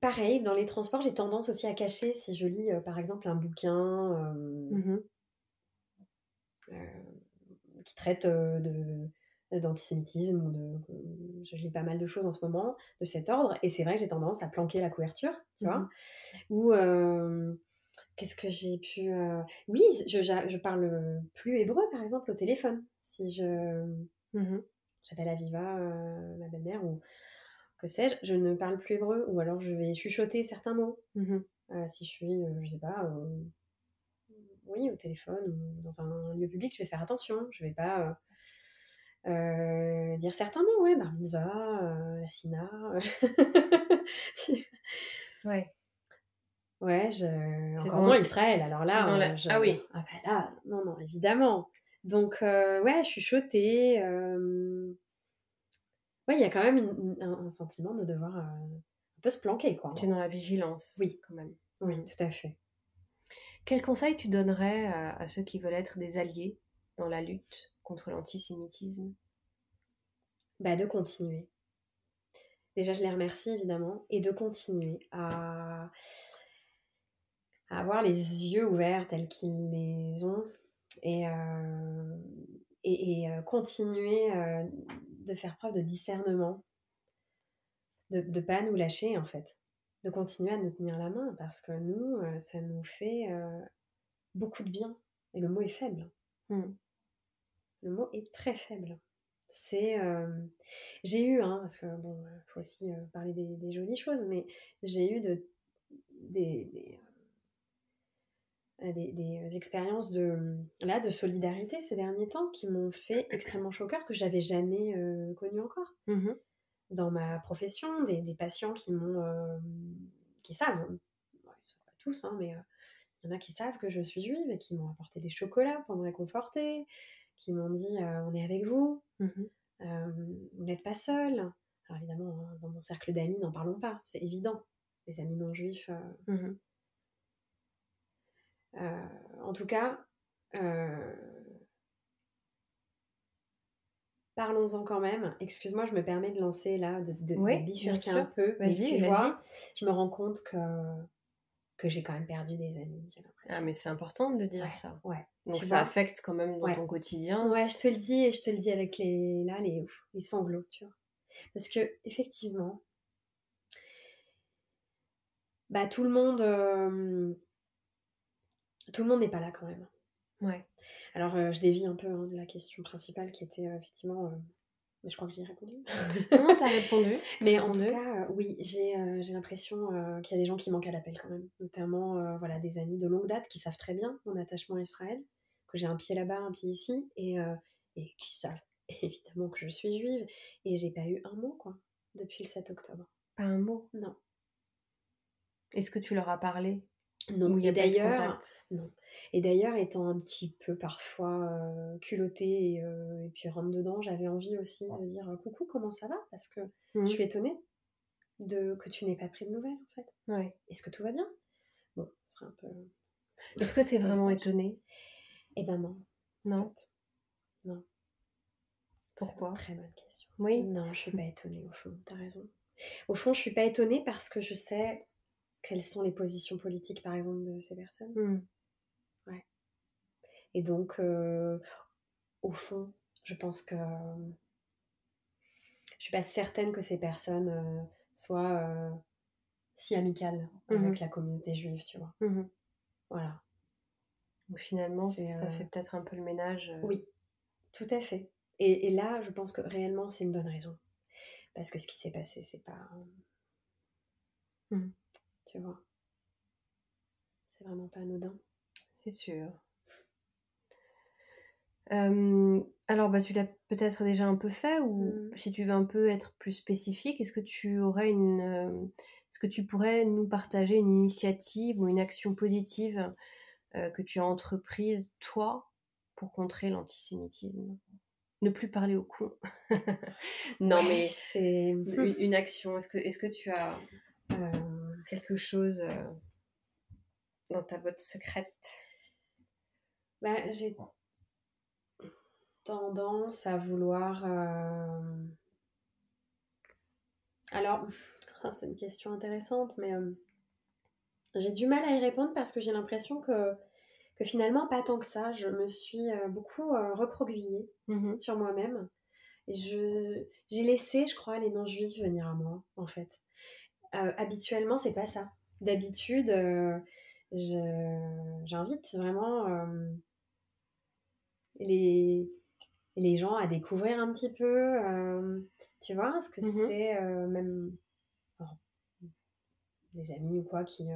Speaker 2: pareil, dans les transports, j'ai tendance aussi à cacher si je lis, par exemple, un bouquin mmh qui traite de d'antisémitisme de je lis pas mal de choses en ce moment de cet ordre et c'est vrai que j'ai tendance à planquer la couverture tu vois mmh ou Qu'est-ce que j'ai pu. Euh, oui, je, je, parle plus hébreu, par exemple, au téléphone. Si je. Mmh j'appelle Aviva, euh, ma belle-mère, ou que sais-je, je ne parle plus hébreu, ou alors je vais chuchoter certains mots. Mmh euh, si je suis, je sais pas, oui, au téléphone ou dans un lieu public, je vais faire attention. Je vais pas. dire certains mots, ouais, Barmiza, la Sina.
Speaker 1: ouais.
Speaker 2: Ouais, je... encore moins Israël. Alors là,
Speaker 1: euh, ah oui.
Speaker 2: Ah bah là, non, non, évidemment. Donc, euh, ouais, je suis chotée. Euh... Ouais, il y a quand même un, sentiment de devoir euh, un peu se planquer, quoi.
Speaker 1: Tu es dans la vigilance.
Speaker 2: Oui, quand même. Oui, mm. tout à fait.
Speaker 1: Quel conseil tu donnerais à, ceux qui veulent être des alliés dans la lutte contre l'antisémitisme?
Speaker 2: Bah, De continuer. Déjà, je les remercie, évidemment, et de continuer à avoir les yeux ouverts tels qu'ils les ont et, euh, et, euh, continuer euh, de faire preuve de discernement, de ne pas nous lâcher en fait, de continuer à nous tenir la main parce que nous, ça nous fait beaucoup de bien et le mot est faible. Mmh. Le mot est très faible. C'est, j'ai eu, hein, parce que bon, faut aussi parler des, jolies choses, mais j'ai eu de, des des, des, expériences de, là, de solidarité ces derniers temps qui m'ont fait extrêmement chaud cœur, que j'avais jamais euh, connu encore. Mmh Dans ma profession, des, des patients qui m'ont. Euh, qui savent, pas tous, hein, mais euh, il y en a qui savent que je suis juive et qui m'ont apporté des chocolats pour me réconforter, qui m'ont dit on est avec vous, mmh vous n'êtes pas seul. Alors évidemment, hein, dans mon cercle d'amis, n'en parlons pas, c'est évident. Les amis non juifs. Mmh euh, en tout cas, euh, parlons-en quand même. Excuse-moi, je me permets de lancer là, de, de, bifurquer un peu.
Speaker 1: Vas-y, tu vois,
Speaker 2: je me rends compte que, que j'ai quand même perdu des amis.
Speaker 1: Ah, mais c'est important de le dire ça.
Speaker 2: Ouais.
Speaker 1: Donc ça affecte quand même dans ton quotidien.
Speaker 2: Ouais, je te le dis et je te le dis avec les, là, les, les sanglots, tu vois. Parce que, effectivement, bah, tout le monde. Euh, tout le monde n'est pas là quand même.
Speaker 1: Ouais.
Speaker 2: Alors, euh, je dévie un peu hein, de la question principale qui était euh, effectivement. Euh, mais je crois que j'y ai répondu.
Speaker 1: non, t'as répondu?
Speaker 2: Mais en tout cas, oui, j'ai l'impression qu'il y a des gens qui manquent à l'appel quand même. Notamment voilà, des amis de longue date qui savent très bien mon attachement à Israël, que j'ai un pied là-bas, un pied ici, et, et qui savent évidemment que je suis juive. Et j'ai pas eu un mot, quoi, depuis le 7 octobre.
Speaker 1: Pas un mot?
Speaker 2: Non.
Speaker 1: Est-ce que tu leur as parlé?
Speaker 2: Non, et d'ailleurs, non. Et d'ailleurs, étant un petit peu parfois euh, culottée et, euh, et, puis rentre dedans, j'avais envie aussi de dire euh, coucou, comment ça va? Parce que je mmh. suis étonnée de que tu n'aies pas pris de nouvelles en fait.
Speaker 1: Ouais.
Speaker 2: Est-ce que tout va bien? Bon, ce serait un peu.
Speaker 1: Est-ce que tu es vraiment étonnée?
Speaker 2: Eh ben non.
Speaker 1: Non.
Speaker 2: Non.
Speaker 1: Pourquoi?
Speaker 2: Très bonne question.
Speaker 1: Oui.
Speaker 2: Non, je suis pas étonnée au fond. T'as raison. Au fond, je suis pas étonnée parce que je sais quelles sont les positions politiques, par exemple, de ces personnes.
Speaker 1: Hmm.
Speaker 2: Ouais. Et donc, euh, au fond, je pense que je suis pas certaine que ces personnes euh, soient euh, si amicales avec mhm. la communauté juive, tu vois.
Speaker 1: Mhm.
Speaker 2: Voilà.
Speaker 1: Donc finalement, ça fait peut-être un peu le ménage.
Speaker 2: Oui. Tout à fait. Et, là, je pense que réellement, c'est une bonne raison. Parce que ce qui s'est passé, c'est pas. Tu vois. C'est vraiment pas anodin.
Speaker 1: C'est sûr. alors, bah, tu l'as peut-être déjà un peu fait, ou mmh. si tu veux un peu être plus spécifique, est-ce que tu aurais une. est-ce que tu pourrais nous partager une initiative ou une action positive que tu as entreprise, toi, pour contrer l'antisémitisme? Ne plus parler au con. non, mais c'est une, action. Est-ce que, est que tu as quelque chose dans ta botte secrète?
Speaker 2: Bah, J'ai tendance à vouloir. Alors, c'est une question intéressante, mais j'ai du mal à y répondre parce que j'ai l'impression que que finalement, pas tant que ça. Je me suis euh, beaucoup euh, recroquevillée mmh sur moi-même. Et j'ai laissé, je crois, les non-juifs venir à moi, en fait. Euh, habituellement, c'est pas ça. D'habitude, j'invite vraiment les, les gens à découvrir un petit peu, tu vois, ce que mmh c'est, même des amis ou quoi, qui,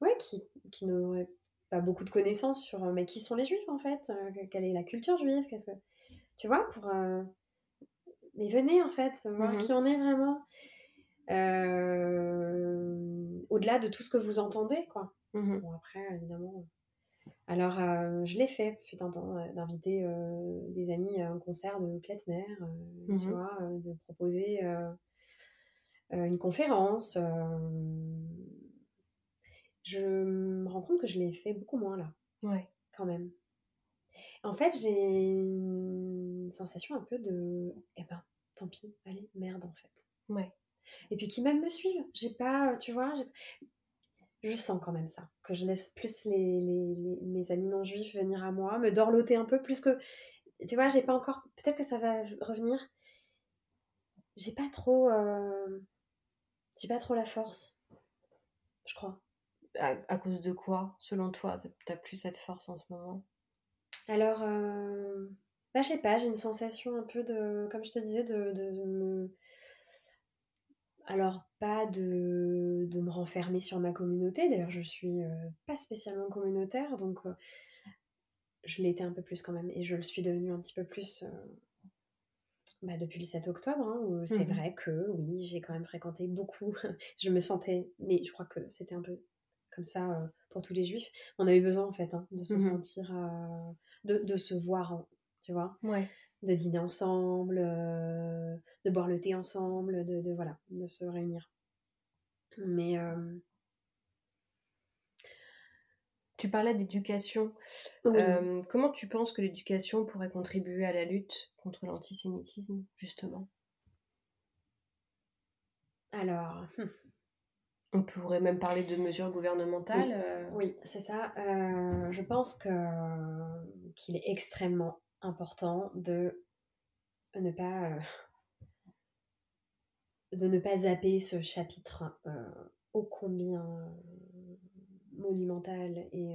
Speaker 2: ouais, qui, qui n'auraient beaucoup de connaissances sur euh, mais qui sont les juifs en fait, euh, quelle est la culture juive, qu'est-ce que tu vois pour euh, mais venez en fait voir mmh qui on est vraiment au-delà de tout ce que vous entendez quoi. Mmh bon après évidemment alors je l'ai fait fut un temps d'inviter des amis à un concert de Klezmer, mmh tu vois, de proposer une conférence je me rends compte que je l'ai fait beaucoup moins là. Ouais. Quand même. En fait, j'ai une sensation un peu de. Eh ben, tant pis, allez, merde en fait. Ouais. Et puis qui même me suivent. J'ai pas, tu vois, je sens quand même ça. Que je laisse plus les, les, mes amis non juifs venir à moi, me dorloter un peu plus que. Tu vois, j'ai pas encore. Peut-être que ça va revenir. J'ai pas trop. Euh, j'ai pas trop la force. Je crois
Speaker 1: à, cause de quoi, selon toi, t'as plus cette force en ce moment?
Speaker 2: Alors, euh, bah, je sais pas, j'ai une sensation un peu de, comme je te disais, de, me... Alors, pas de, de, me renfermer sur ma communauté, d'ailleurs je suis euh, pas spécialement communautaire, donc euh, je l'étais un peu plus quand même, et je le suis devenue un petit peu plus bah, depuis le 7 octobre, hein, où c'est mmh vrai que oui, j'ai quand même fréquenté beaucoup, je me sentais, mais je crois que c'était un peu comme ça euh, pour tous les juifs. On a eu besoin en fait hein, de se mmh sentir, euh, de, se voir, tu vois. Ouais. De dîner ensemble, euh, de boire le thé ensemble, de, voilà, de se réunir. Mais
Speaker 1: tu parlais d'éducation. comment tu penses que l'éducation pourrait contribuer à la lutte contre l'antisémitisme, justement?
Speaker 2: Alors, hum,
Speaker 1: on pourrait même parler de mesures gouvernementales.
Speaker 2: Oui, euh. c'est ça. Euh, je pense que qu'il est extrêmement important de ne pas euh, de ne pas zapper ce chapitre ô combien monumental et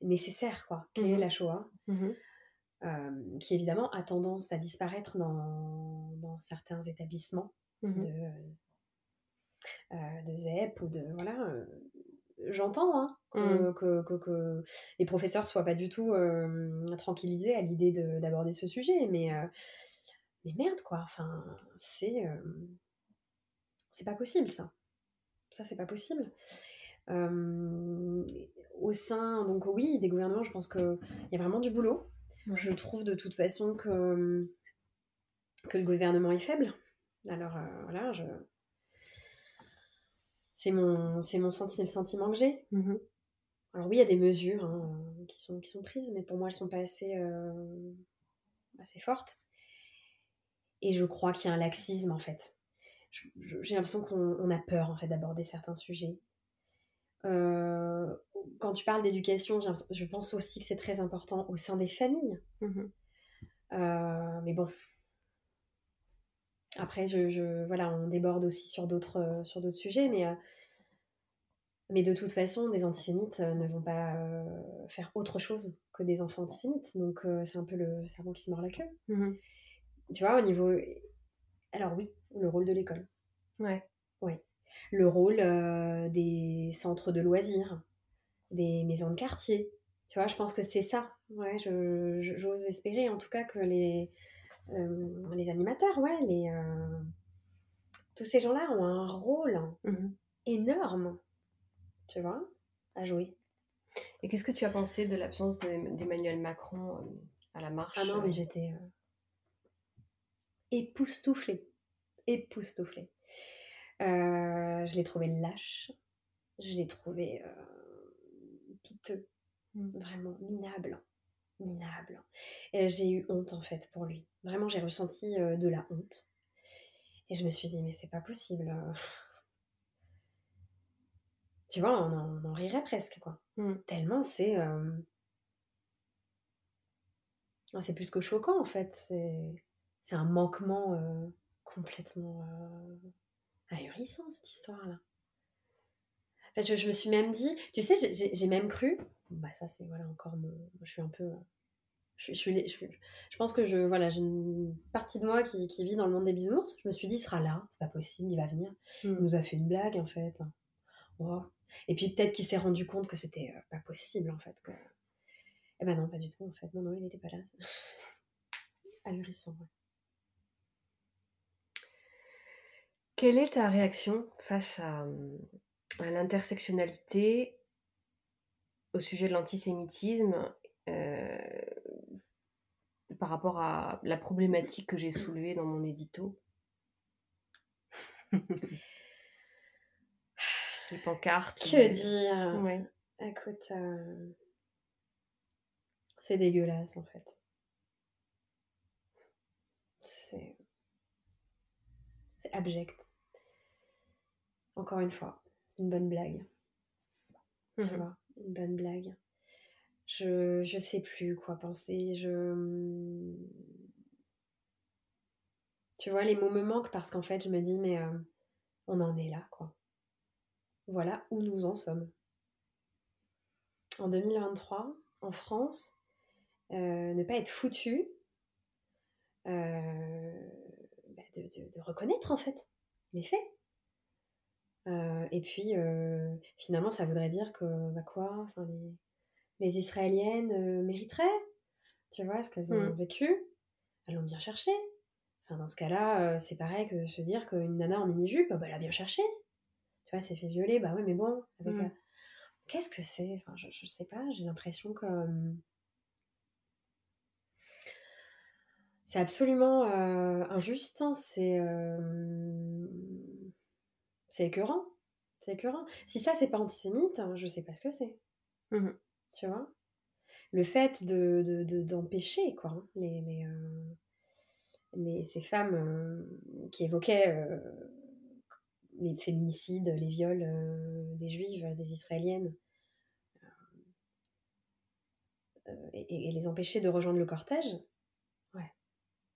Speaker 2: nécessaire quoi, qui est mmh la Shoah. Mmh qui évidemment a tendance à disparaître dans, certains établissements mmh de, euh, de ZEP ou de. Voilà. Euh, j'entends hein, mmh. que, que, les professeurs soient pas du tout euh, tranquillisés à l'idée d'aborder ce sujet, mais, mais merde quoi, enfin, c'est. c'est pas possible ça. Ça, c'est pas possible. au sein, donc oui, des gouvernements, je pense qu'il y a vraiment du boulot. Je trouve de toute façon que, que le gouvernement est faible. Alors voilà, je, c'est mon, c'est mon senti le sentiment que j'ai. Mmh Alors oui, il y a des mesures hein, qui, sont, qui sont prises, mais pour moi, elles sont pas assez, euh, assez fortes. Et je crois qu'il y a un laxisme, en fait. j'ai l'impression qu'on a peur, en fait, d'aborder certains sujets. Euh, quand tu parles d'éducation, je pense aussi que c'est très important au sein des familles. Mmh euh, mais bon, après, je, voilà, on déborde aussi sur d'autres, sur d'autres sujets, mais Mais de toute façon, des antisémites ne vont pas faire autre chose que des enfants antisémites. Donc c'est un peu le cerveau qui se mord la queue. Mmh tu vois, au niveau. Alors oui, le rôle de l'école.
Speaker 1: Ouais.
Speaker 2: Ouais. Le rôle des centres de loisirs, des maisons de quartier. Tu vois, je pense que c'est ça. Ouais, j'ose espérer en tout cas que les, les animateurs, ouais, les, tous ces gens-là ont un rôle mmh énorme, tu vois, à jouer.
Speaker 1: Et qu'est-ce que tu as pensé de l'absence d'Emmanuel Macron à la marche
Speaker 2: Ah non, mais j'étais époustouflée. Époustouflée. Euh, je l'ai trouvé lâche. Je l'ai trouvé euh, piteux. Mmh. Vraiment minable. Minable. J'ai eu honte en fait pour lui. Vraiment, j'ai ressenti euh, de la honte. Et je me suis dit, mais c'est pas possible. tu vois, on en, rirait presque, quoi. Mmh. Tellement c'est. C'est plus que choquant en fait. C'est un manquement complètement ahurissant cette histoire-là. je, me suis même dit, tu sais, j'ai même cru, bah ça c'est voilà encore je suis un peu, je, je, je, pense que je voilà j'ai une partie de moi qui, vit dans le monde des bisounours. Je me suis dit, il sera là, c'est pas possible, il va venir. Il hmm. nous a fait une blague en fait. Et puis peut-être qu'il s'est rendu compte que c'était euh, pas possible en fait. Que... Eh ben non, pas du tout en fait. Non, non, il n'était pas là. Ahurissant, ouais.
Speaker 1: Quelle est ta réaction face à, l'intersectionnalité au sujet de l'antisémitisme euh, par rapport à la problématique que j'ai soulevée dans mon édito Les pancartes.
Speaker 2: Que dire? Ouais. Écoute, euh, c'est dégueulasse en fait. C'est abject. Encore une fois, une bonne blague. Tu mhm. vois, une bonne blague. Je, je sais plus quoi penser. Je. Tu vois, les mots me manquent parce qu'en fait, je me dis, mais euh, on en est là, quoi. Voilà où nous en sommes. En 2023, en France, euh, ne pas être foutu, euh, bah, de, de, reconnaître en fait les faits. Euh, et puis, euh, finalement, ça voudrait dire que, bah quoi, enfin, les, les Israéliennes euh, mériteraient, tu vois, ce qu'elles ont mmh. vécu. Elles l'ont bien cherché. Enfin, dans ce cas-là, c'est pareil que se dire qu'une nana en mini-jupe, bah, elle a bien cherché. Tu vois, s'est fait violer, bah oui, mais bon, mmh. Qu'est-ce que c'est? Enfin, je, je sais pas, j'ai l'impression que. C'est absolument injuste, hein, c'est c'est écœurant. C'est écœurant. Si ça, c'est pas antisémite, hein, je sais pas ce que c'est. Mmh tu vois? Le fait de, d'empêcher, quoi, hein, les, euh, les, ces femmes euh, qui évoquaient euh, les féminicides, les viols des juives, des israéliennes, et, et, les empêcher de rejoindre le cortège, ouais,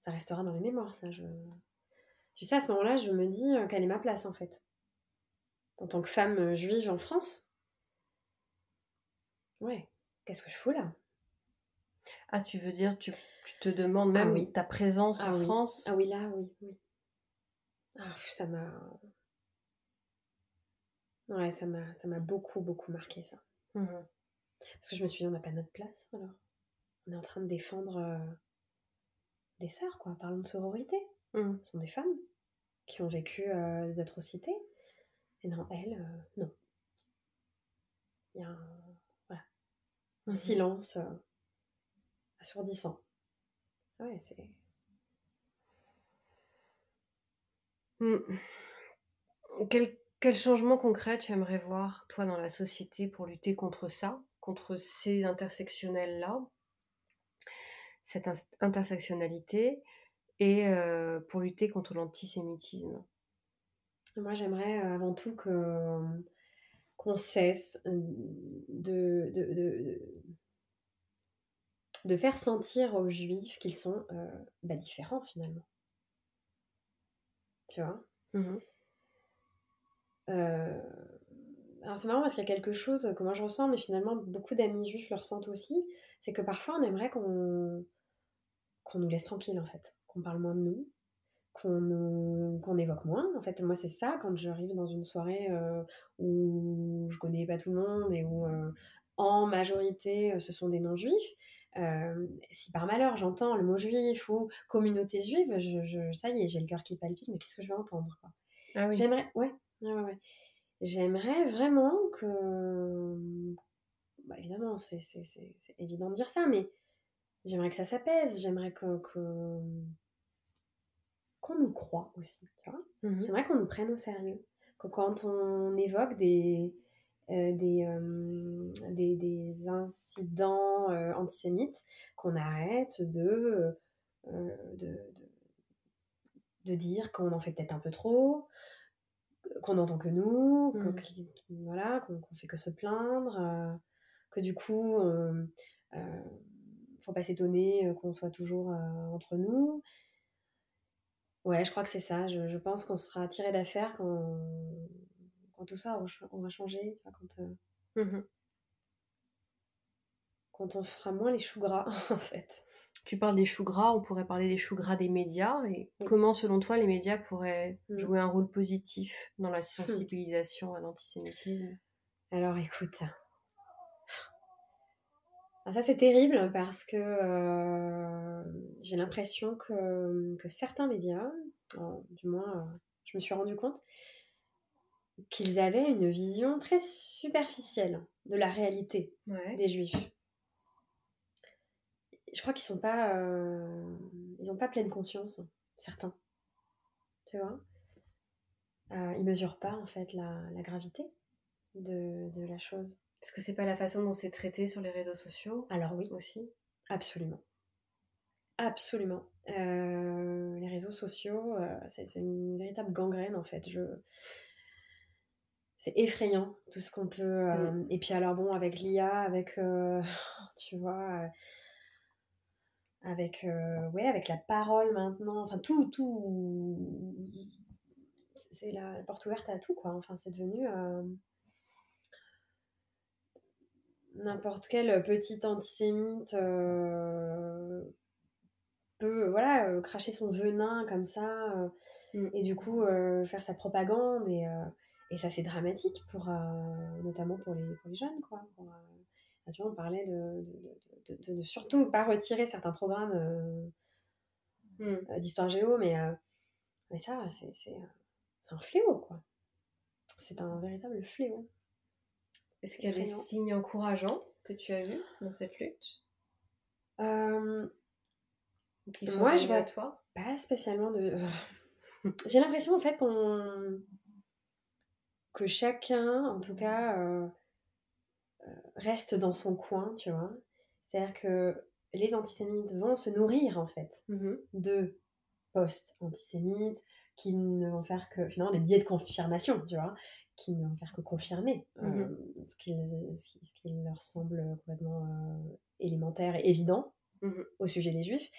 Speaker 2: ça restera dans les mémoires, ça. Je... Tu sais, à ce moment-là, je me dis quelle est ma place, en fait en tant que femme euh, juive en France. Ouais, qu'est-ce que je fous là?
Speaker 1: Ah, tu veux dire, tu, te demandes ah même ta présence
Speaker 2: ah
Speaker 1: en France?
Speaker 2: Ah oui, là, oui, oui. Ah, ça m'a. Ouais, ça m'a, ça m'a beaucoup, beaucoup marqué ça. Mmh Parce que je me suis dit, on n'a pas notre place alors. On est en train de défendre euh, des sœurs, quoi. Parlons de sororité. Mmh. Ce sont des femmes qui ont vécu euh, des atrocités. Et non, elle, euh, non. Il y a un, voilà, un mhm. silence euh, assourdissant. Ouais, c'est.
Speaker 1: Quel, quel, changement concret tu aimerais voir, toi, dans la société pour lutter contre ça, contre ces intersectionnels-là, cette intersectionnalité, et euh, pour lutter contre l'antisémitisme?
Speaker 2: Moi, j'aimerais euh, avant tout que euh, qu'on cesse euh, de, de, de, faire sentir aux juifs qu'ils sont bah, différents finalement. Tu vois? Mmh Alors c'est marrant parce qu'il y a quelque chose que moi je ressens, mais finalement beaucoup d'amis juifs le ressentent aussi, c'est que parfois on aimerait qu'on qu'on nous laisse tranquille en fait, qu'on parle moins de nous, qu'on évoque moins. En fait, moi c'est ça quand j'arrive dans une soirée euh, où je connais pas tout le monde et où euh, en majorité ce sont des non-juifs. si par malheur j'entends le mot juif ou communauté juive, je, ça y est, j'ai le cœur qui palpite, mais qu'est-ce que je vais entendre ah J'aimerais, ouais, ouais, ouais. J'aimerais vraiment que. Bah, évidemment, c'est évident de dire ça, mais j'aimerais que ça s'apaise. J'aimerais que. Qu'on nous croit aussi, tu vois. Mmh j'aimerais qu'on nous prenne au sérieux. Que quand on évoque des. Euh, des, euh, des, des, incidents euh, antisémites, qu'on arrête de, de, de, dire qu'on en fait peut-être un peu trop, qu'on n'entend que nous, qu'on voilà, qu'on fait que se plaindre, que du coup, euh, euh, faut pas s'étonner qu'on soit toujours entre nous. Ouais, je crois que c'est ça. Je, pense qu'on sera tiré d'affaire quand, quand tout ça aura changé, quand, mmh quand on fera moins les choux gras, en fait.
Speaker 1: Tu parles des choux gras, on pourrait parler des choux gras des médias. Et comment, selon toi, les médias pourraient mm. jouer un rôle positif dans la hmm. sensibilisation à l'antisémitisme?
Speaker 2: Alors, écoute. Ça, c'est terrible parce que euh, j'ai l'impression que, certains médias, du moins, euh, je me suis rendu compte, qu'ils avaient une vision très superficielle de la réalité des juifs je crois qu'ils sont pas. Euh, ils n'ont pas pleine conscience, certains. Tu vois? Euh, Ils mesurent pas, en fait, la, gravité de, la chose.
Speaker 1: Est-ce que c'est pas la façon dont c'est traité sur les réseaux sociaux
Speaker 2: Alors oui. Aussi? Absolument. Absolument. Euh, les réseaux sociaux, c'est une véritable gangrène, en fait. Je c'est effrayant tout ce qu'on peut. Mm. Et puis alors bon, avec l'IA, avec, tu vois, avec, euh, ouais, avec la parole maintenant, enfin tout, tout, c'est la, porte ouverte à tout, quoi. Enfin, c'est devenu euh, n'importe quel petit antisémite euh, peut, voilà, cracher son venin comme ça, mm. et du coup faire sa propagande, et, et ça c'est dramatique pour, notamment pour les, pour les jeunes, quoi. on parlait de de, ne surtout pas retirer certains programmes euh, euh, d'histoire géo, mais, euh, mais ça, c'est un fléau, quoi. C'est un véritable fléau.
Speaker 1: Est-ce qu'il y a des signes encourageants que tu as vus dans cette lutte?
Speaker 2: Moi, je vois toi? pas spécialement de. J'ai l'impression en fait qu'on que chacun, en tout cas, reste dans son coin, tu vois. C'est-à-dire que les antisémites vont se nourrir en fait mmh de posts antisémites qui ne vont faire que finalement des biais de confirmation, tu vois, qui ne vont faire que confirmer euh, ce, qui, leur semble complètement euh, élémentaire et évident mmh au sujet des juifs,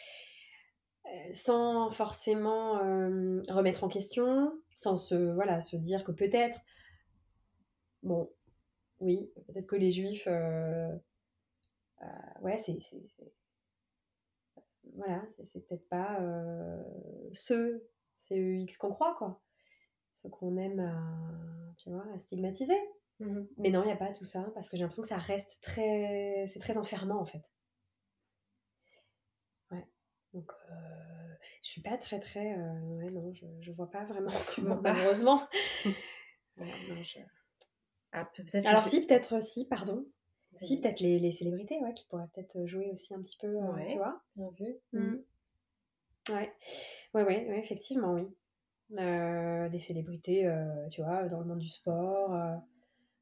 Speaker 2: euh, sans forcément remettre en question, sans se, voilà, se dire que peut-être, bon, oui, peut-être que les juifs ouais, c'est. Voilà, c'est peut-être pas ce CEX qu'on croit, quoi. Ce qu'on aime à, tu vois, à stigmatiser. Mmh Mais non, il n'y a pas tout ça, parce que j'ai l'impression que ça reste très. C'est très enfermant, en fait. Ouais. Donc, euh, je suis pas très, très. ouais, non, je, je vois pas vraiment. Malheureusement. non, je... ah, Alors, si, peut-être aussi, pardon. Si, peut-être les, les, célébrités, ouais, qui pourraient peut-être jouer aussi un petit peu, euh, tu vois.
Speaker 1: Bien vu.
Speaker 2: Mmh. Mmh. Ouais. ouais, ouais, ouais, effectivement, oui. Euh, des célébrités, euh, tu vois, dans le monde du sport,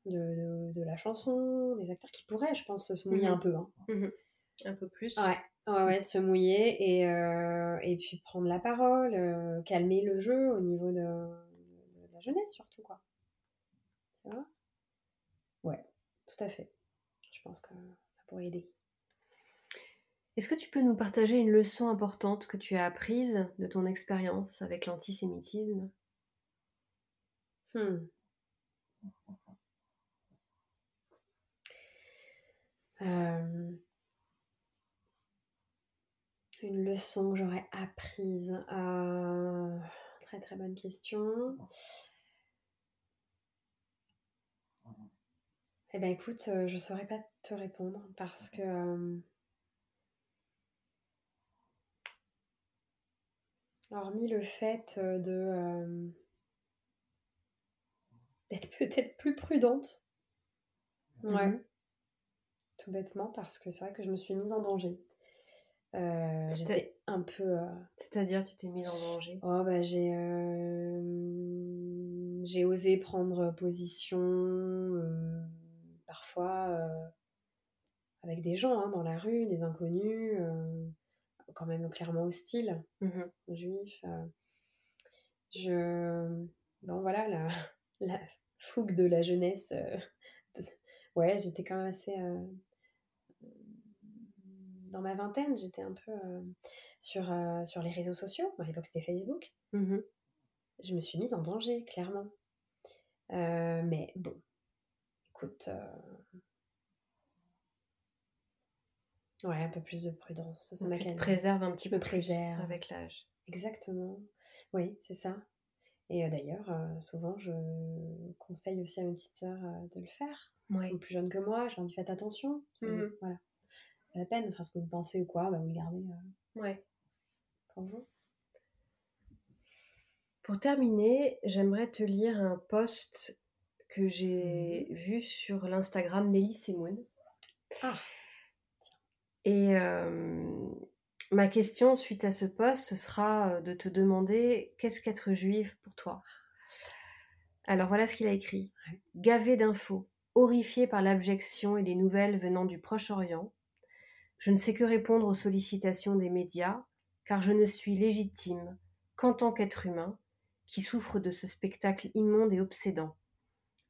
Speaker 2: de, de, la chanson, des acteurs qui pourraient, je pense, se mouiller mmh un peu. Hein.
Speaker 1: Un peu plus.
Speaker 2: Ouais, ouais, ouais se mouiller et, et puis prendre la parole, calmer le jeu au niveau de, de la jeunesse, surtout, quoi. Tu vois? Ouais, tout à fait pense que ça pourrait aider.
Speaker 1: Est-ce que tu peux nous partager une leçon importante que tu as apprise de ton expérience avec l'antisémitisme?
Speaker 2: Hmm. une leçon que j'aurais apprise. très très bonne question. Eh ben écoute, je ne saurais pas te répondre parce que hormis le fait de d'être peut-être plus prudente. Ouais. Mmh Tout bêtement parce que c'est vrai que je me suis mise en danger. J'étais un peu.
Speaker 1: C'est-à-dire, tu t'es mise en danger?
Speaker 2: Oh, bah, j'ai. J'ai osé prendre position, parfois avec des gens hein, dans la rue, des inconnus, quand même clairement hostiles, mmh juifs. je. Bon, voilà, la, la fougue de la jeunesse. Ouais, j'étais quand même assez dans ma vingtaine, j'étais un peu sur, sur les réseaux sociaux. À l'époque, c'était Facebook. Mmh je me suis mise en danger, clairement. mais bon, écoute. Ouais, un peu plus de prudence.
Speaker 1: Ça, m'a préserve un petit peu préserve. avec l'âge.
Speaker 2: Exactement. Oui, c'est ça. Et d'ailleurs, souvent, je conseille aussi à mes petites sœurs de le faire. Ouais. plus jeunes que moi, je leur dis faites attention. Mmh voilà la peine. Enfin, ce que vous pensez ou quoi, bah, vous le gardez euh, ouais. pour vous.
Speaker 1: Pour terminer, j'aimerais te lire un post que j'ai mhm. vu sur l'Instagram Nelly Semoun. Ah. Et euh, ma question suite à ce post, ce sera euh, de te demander qu'est-ce qu'être juive pour toi? Alors voilà ce qu'il a écrit. Gavé d'infos, horrifié par l'abjection et les nouvelles venant du Proche-Orient, je ne sais que répondre aux sollicitations des médias, car je ne suis légitime qu'en tant qu'être humain qui souffre de ce spectacle immonde et obsédant.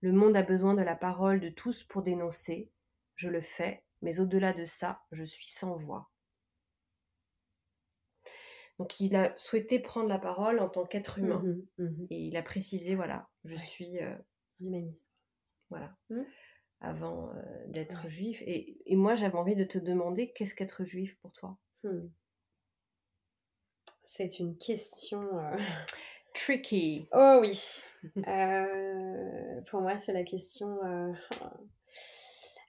Speaker 1: Le monde a besoin de la parole de tous pour dénoncer, je le fais, mais au-delà de ça, je suis sans voix. Donc il a souhaité prendre la parole en tant qu'être humain. Mmh mmh et il a précisé, voilà, je suis... Euh, humaniste. Voilà. Mmh avant euh, d'être juif. Et, moi, j'avais envie de te demander, qu'est-ce qu'être juif pour toi?
Speaker 2: C'est une question... Euh,
Speaker 1: Tricky.
Speaker 2: Oh oui. Pour moi, c'est la question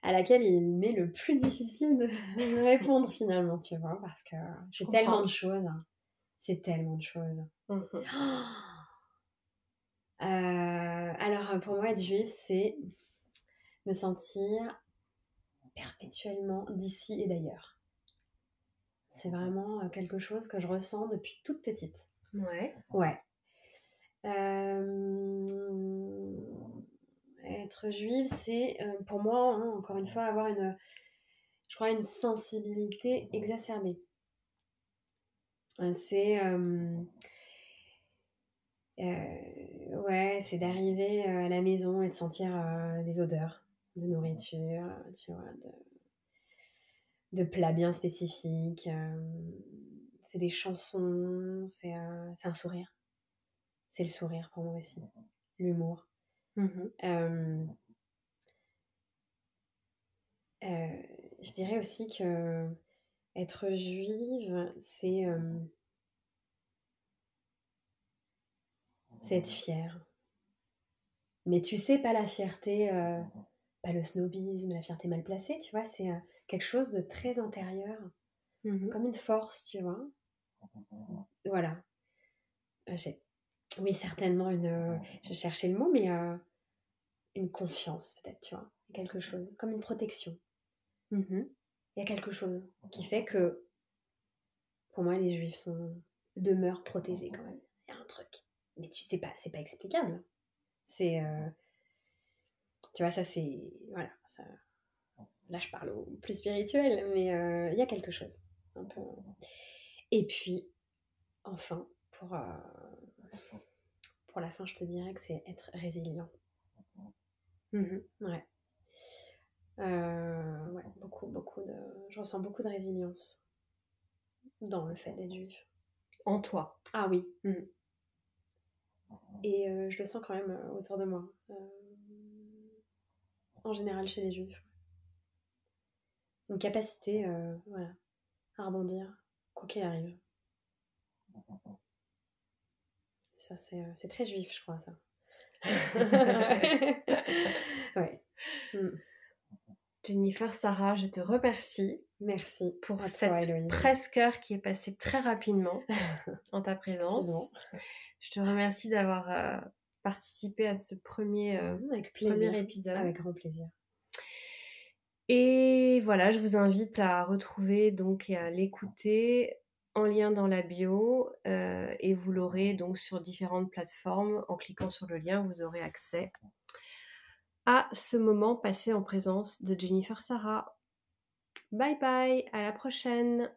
Speaker 2: à laquelle il m'est le plus difficile de répondre finalement, tu vois, parce que c'est tellement de choses. C'est tellement de choses. Mmh alors, pour moi, être juif, c'est me sentir perpétuellement d'ici et d'ailleurs. C'est vraiment euh, quelque chose que je ressens depuis toute petite. Ouais. Ouais. Euh, être juive, c'est euh, pour moi, hein, encore une fois, avoir une, je crois, une sensibilité exacerbée. C'est ouais, c'est d'arriver à la maison et de sentir des odeurs de nourriture, tu vois, de, plats bien spécifiques. Euh, c'est des chansons, c'est un sourire. C'est le sourire pour moi aussi, l'humour. Mmh euh, euh, je dirais aussi que être juive, c'est c'est être fière. Mais tu sais, pas la fierté le snobisme, la fierté mal placée, tu vois, c'est euh, quelque chose de très intérieur, mmh comme une force, tu vois. Voilà. Euh, oui, certainement une. Euh, je cherchais le mot, mais une confiance, peut-être, tu vois. Quelque chose, comme une protection. Mmh Il y a quelque chose qui fait que, pour moi, les juifs sont, demeurent protégés quand même. Il y a un truc. Mais tu sais pas, c'est pas explicable. C'est tu vois, ça c'est. Voilà. Ça... Là, je parle au plus spirituel, mais euh, il y a quelque chose. Un peu... Et puis, enfin, pour, euh, pour la fin, je te dirais que c'est être résilient. Mmh ouais. Euh, ouais, beaucoup, beaucoup de. Je ressens beaucoup de résilience dans le fait d'être juif.
Speaker 1: En toi
Speaker 2: Ah oui. Mmh. Et je le sens quand même autour de moi en général chez les juifs. une capacité voilà, à rebondir, quoi qu'il arrive. Ça, c'est très juif, je crois, ça.
Speaker 1: ouais. Mm. Jennifer, Sarah, je te remercie.
Speaker 2: Merci
Speaker 1: pour cette presque heure qui est passée très rapidement en ta présence. Je te remercie d'avoir euh, participé à ce premier, euh,
Speaker 2: Avec épisode. Avec grand plaisir.
Speaker 1: Et voilà, je vous invite à retrouver donc et à l'écouter en lien dans la bio euh, et vous l'aurez donc sur différentes plateformes. En cliquant sur le lien, vous aurez accès à ce moment passé en présence de Jennifer Sarah. Bye bye, à la prochaine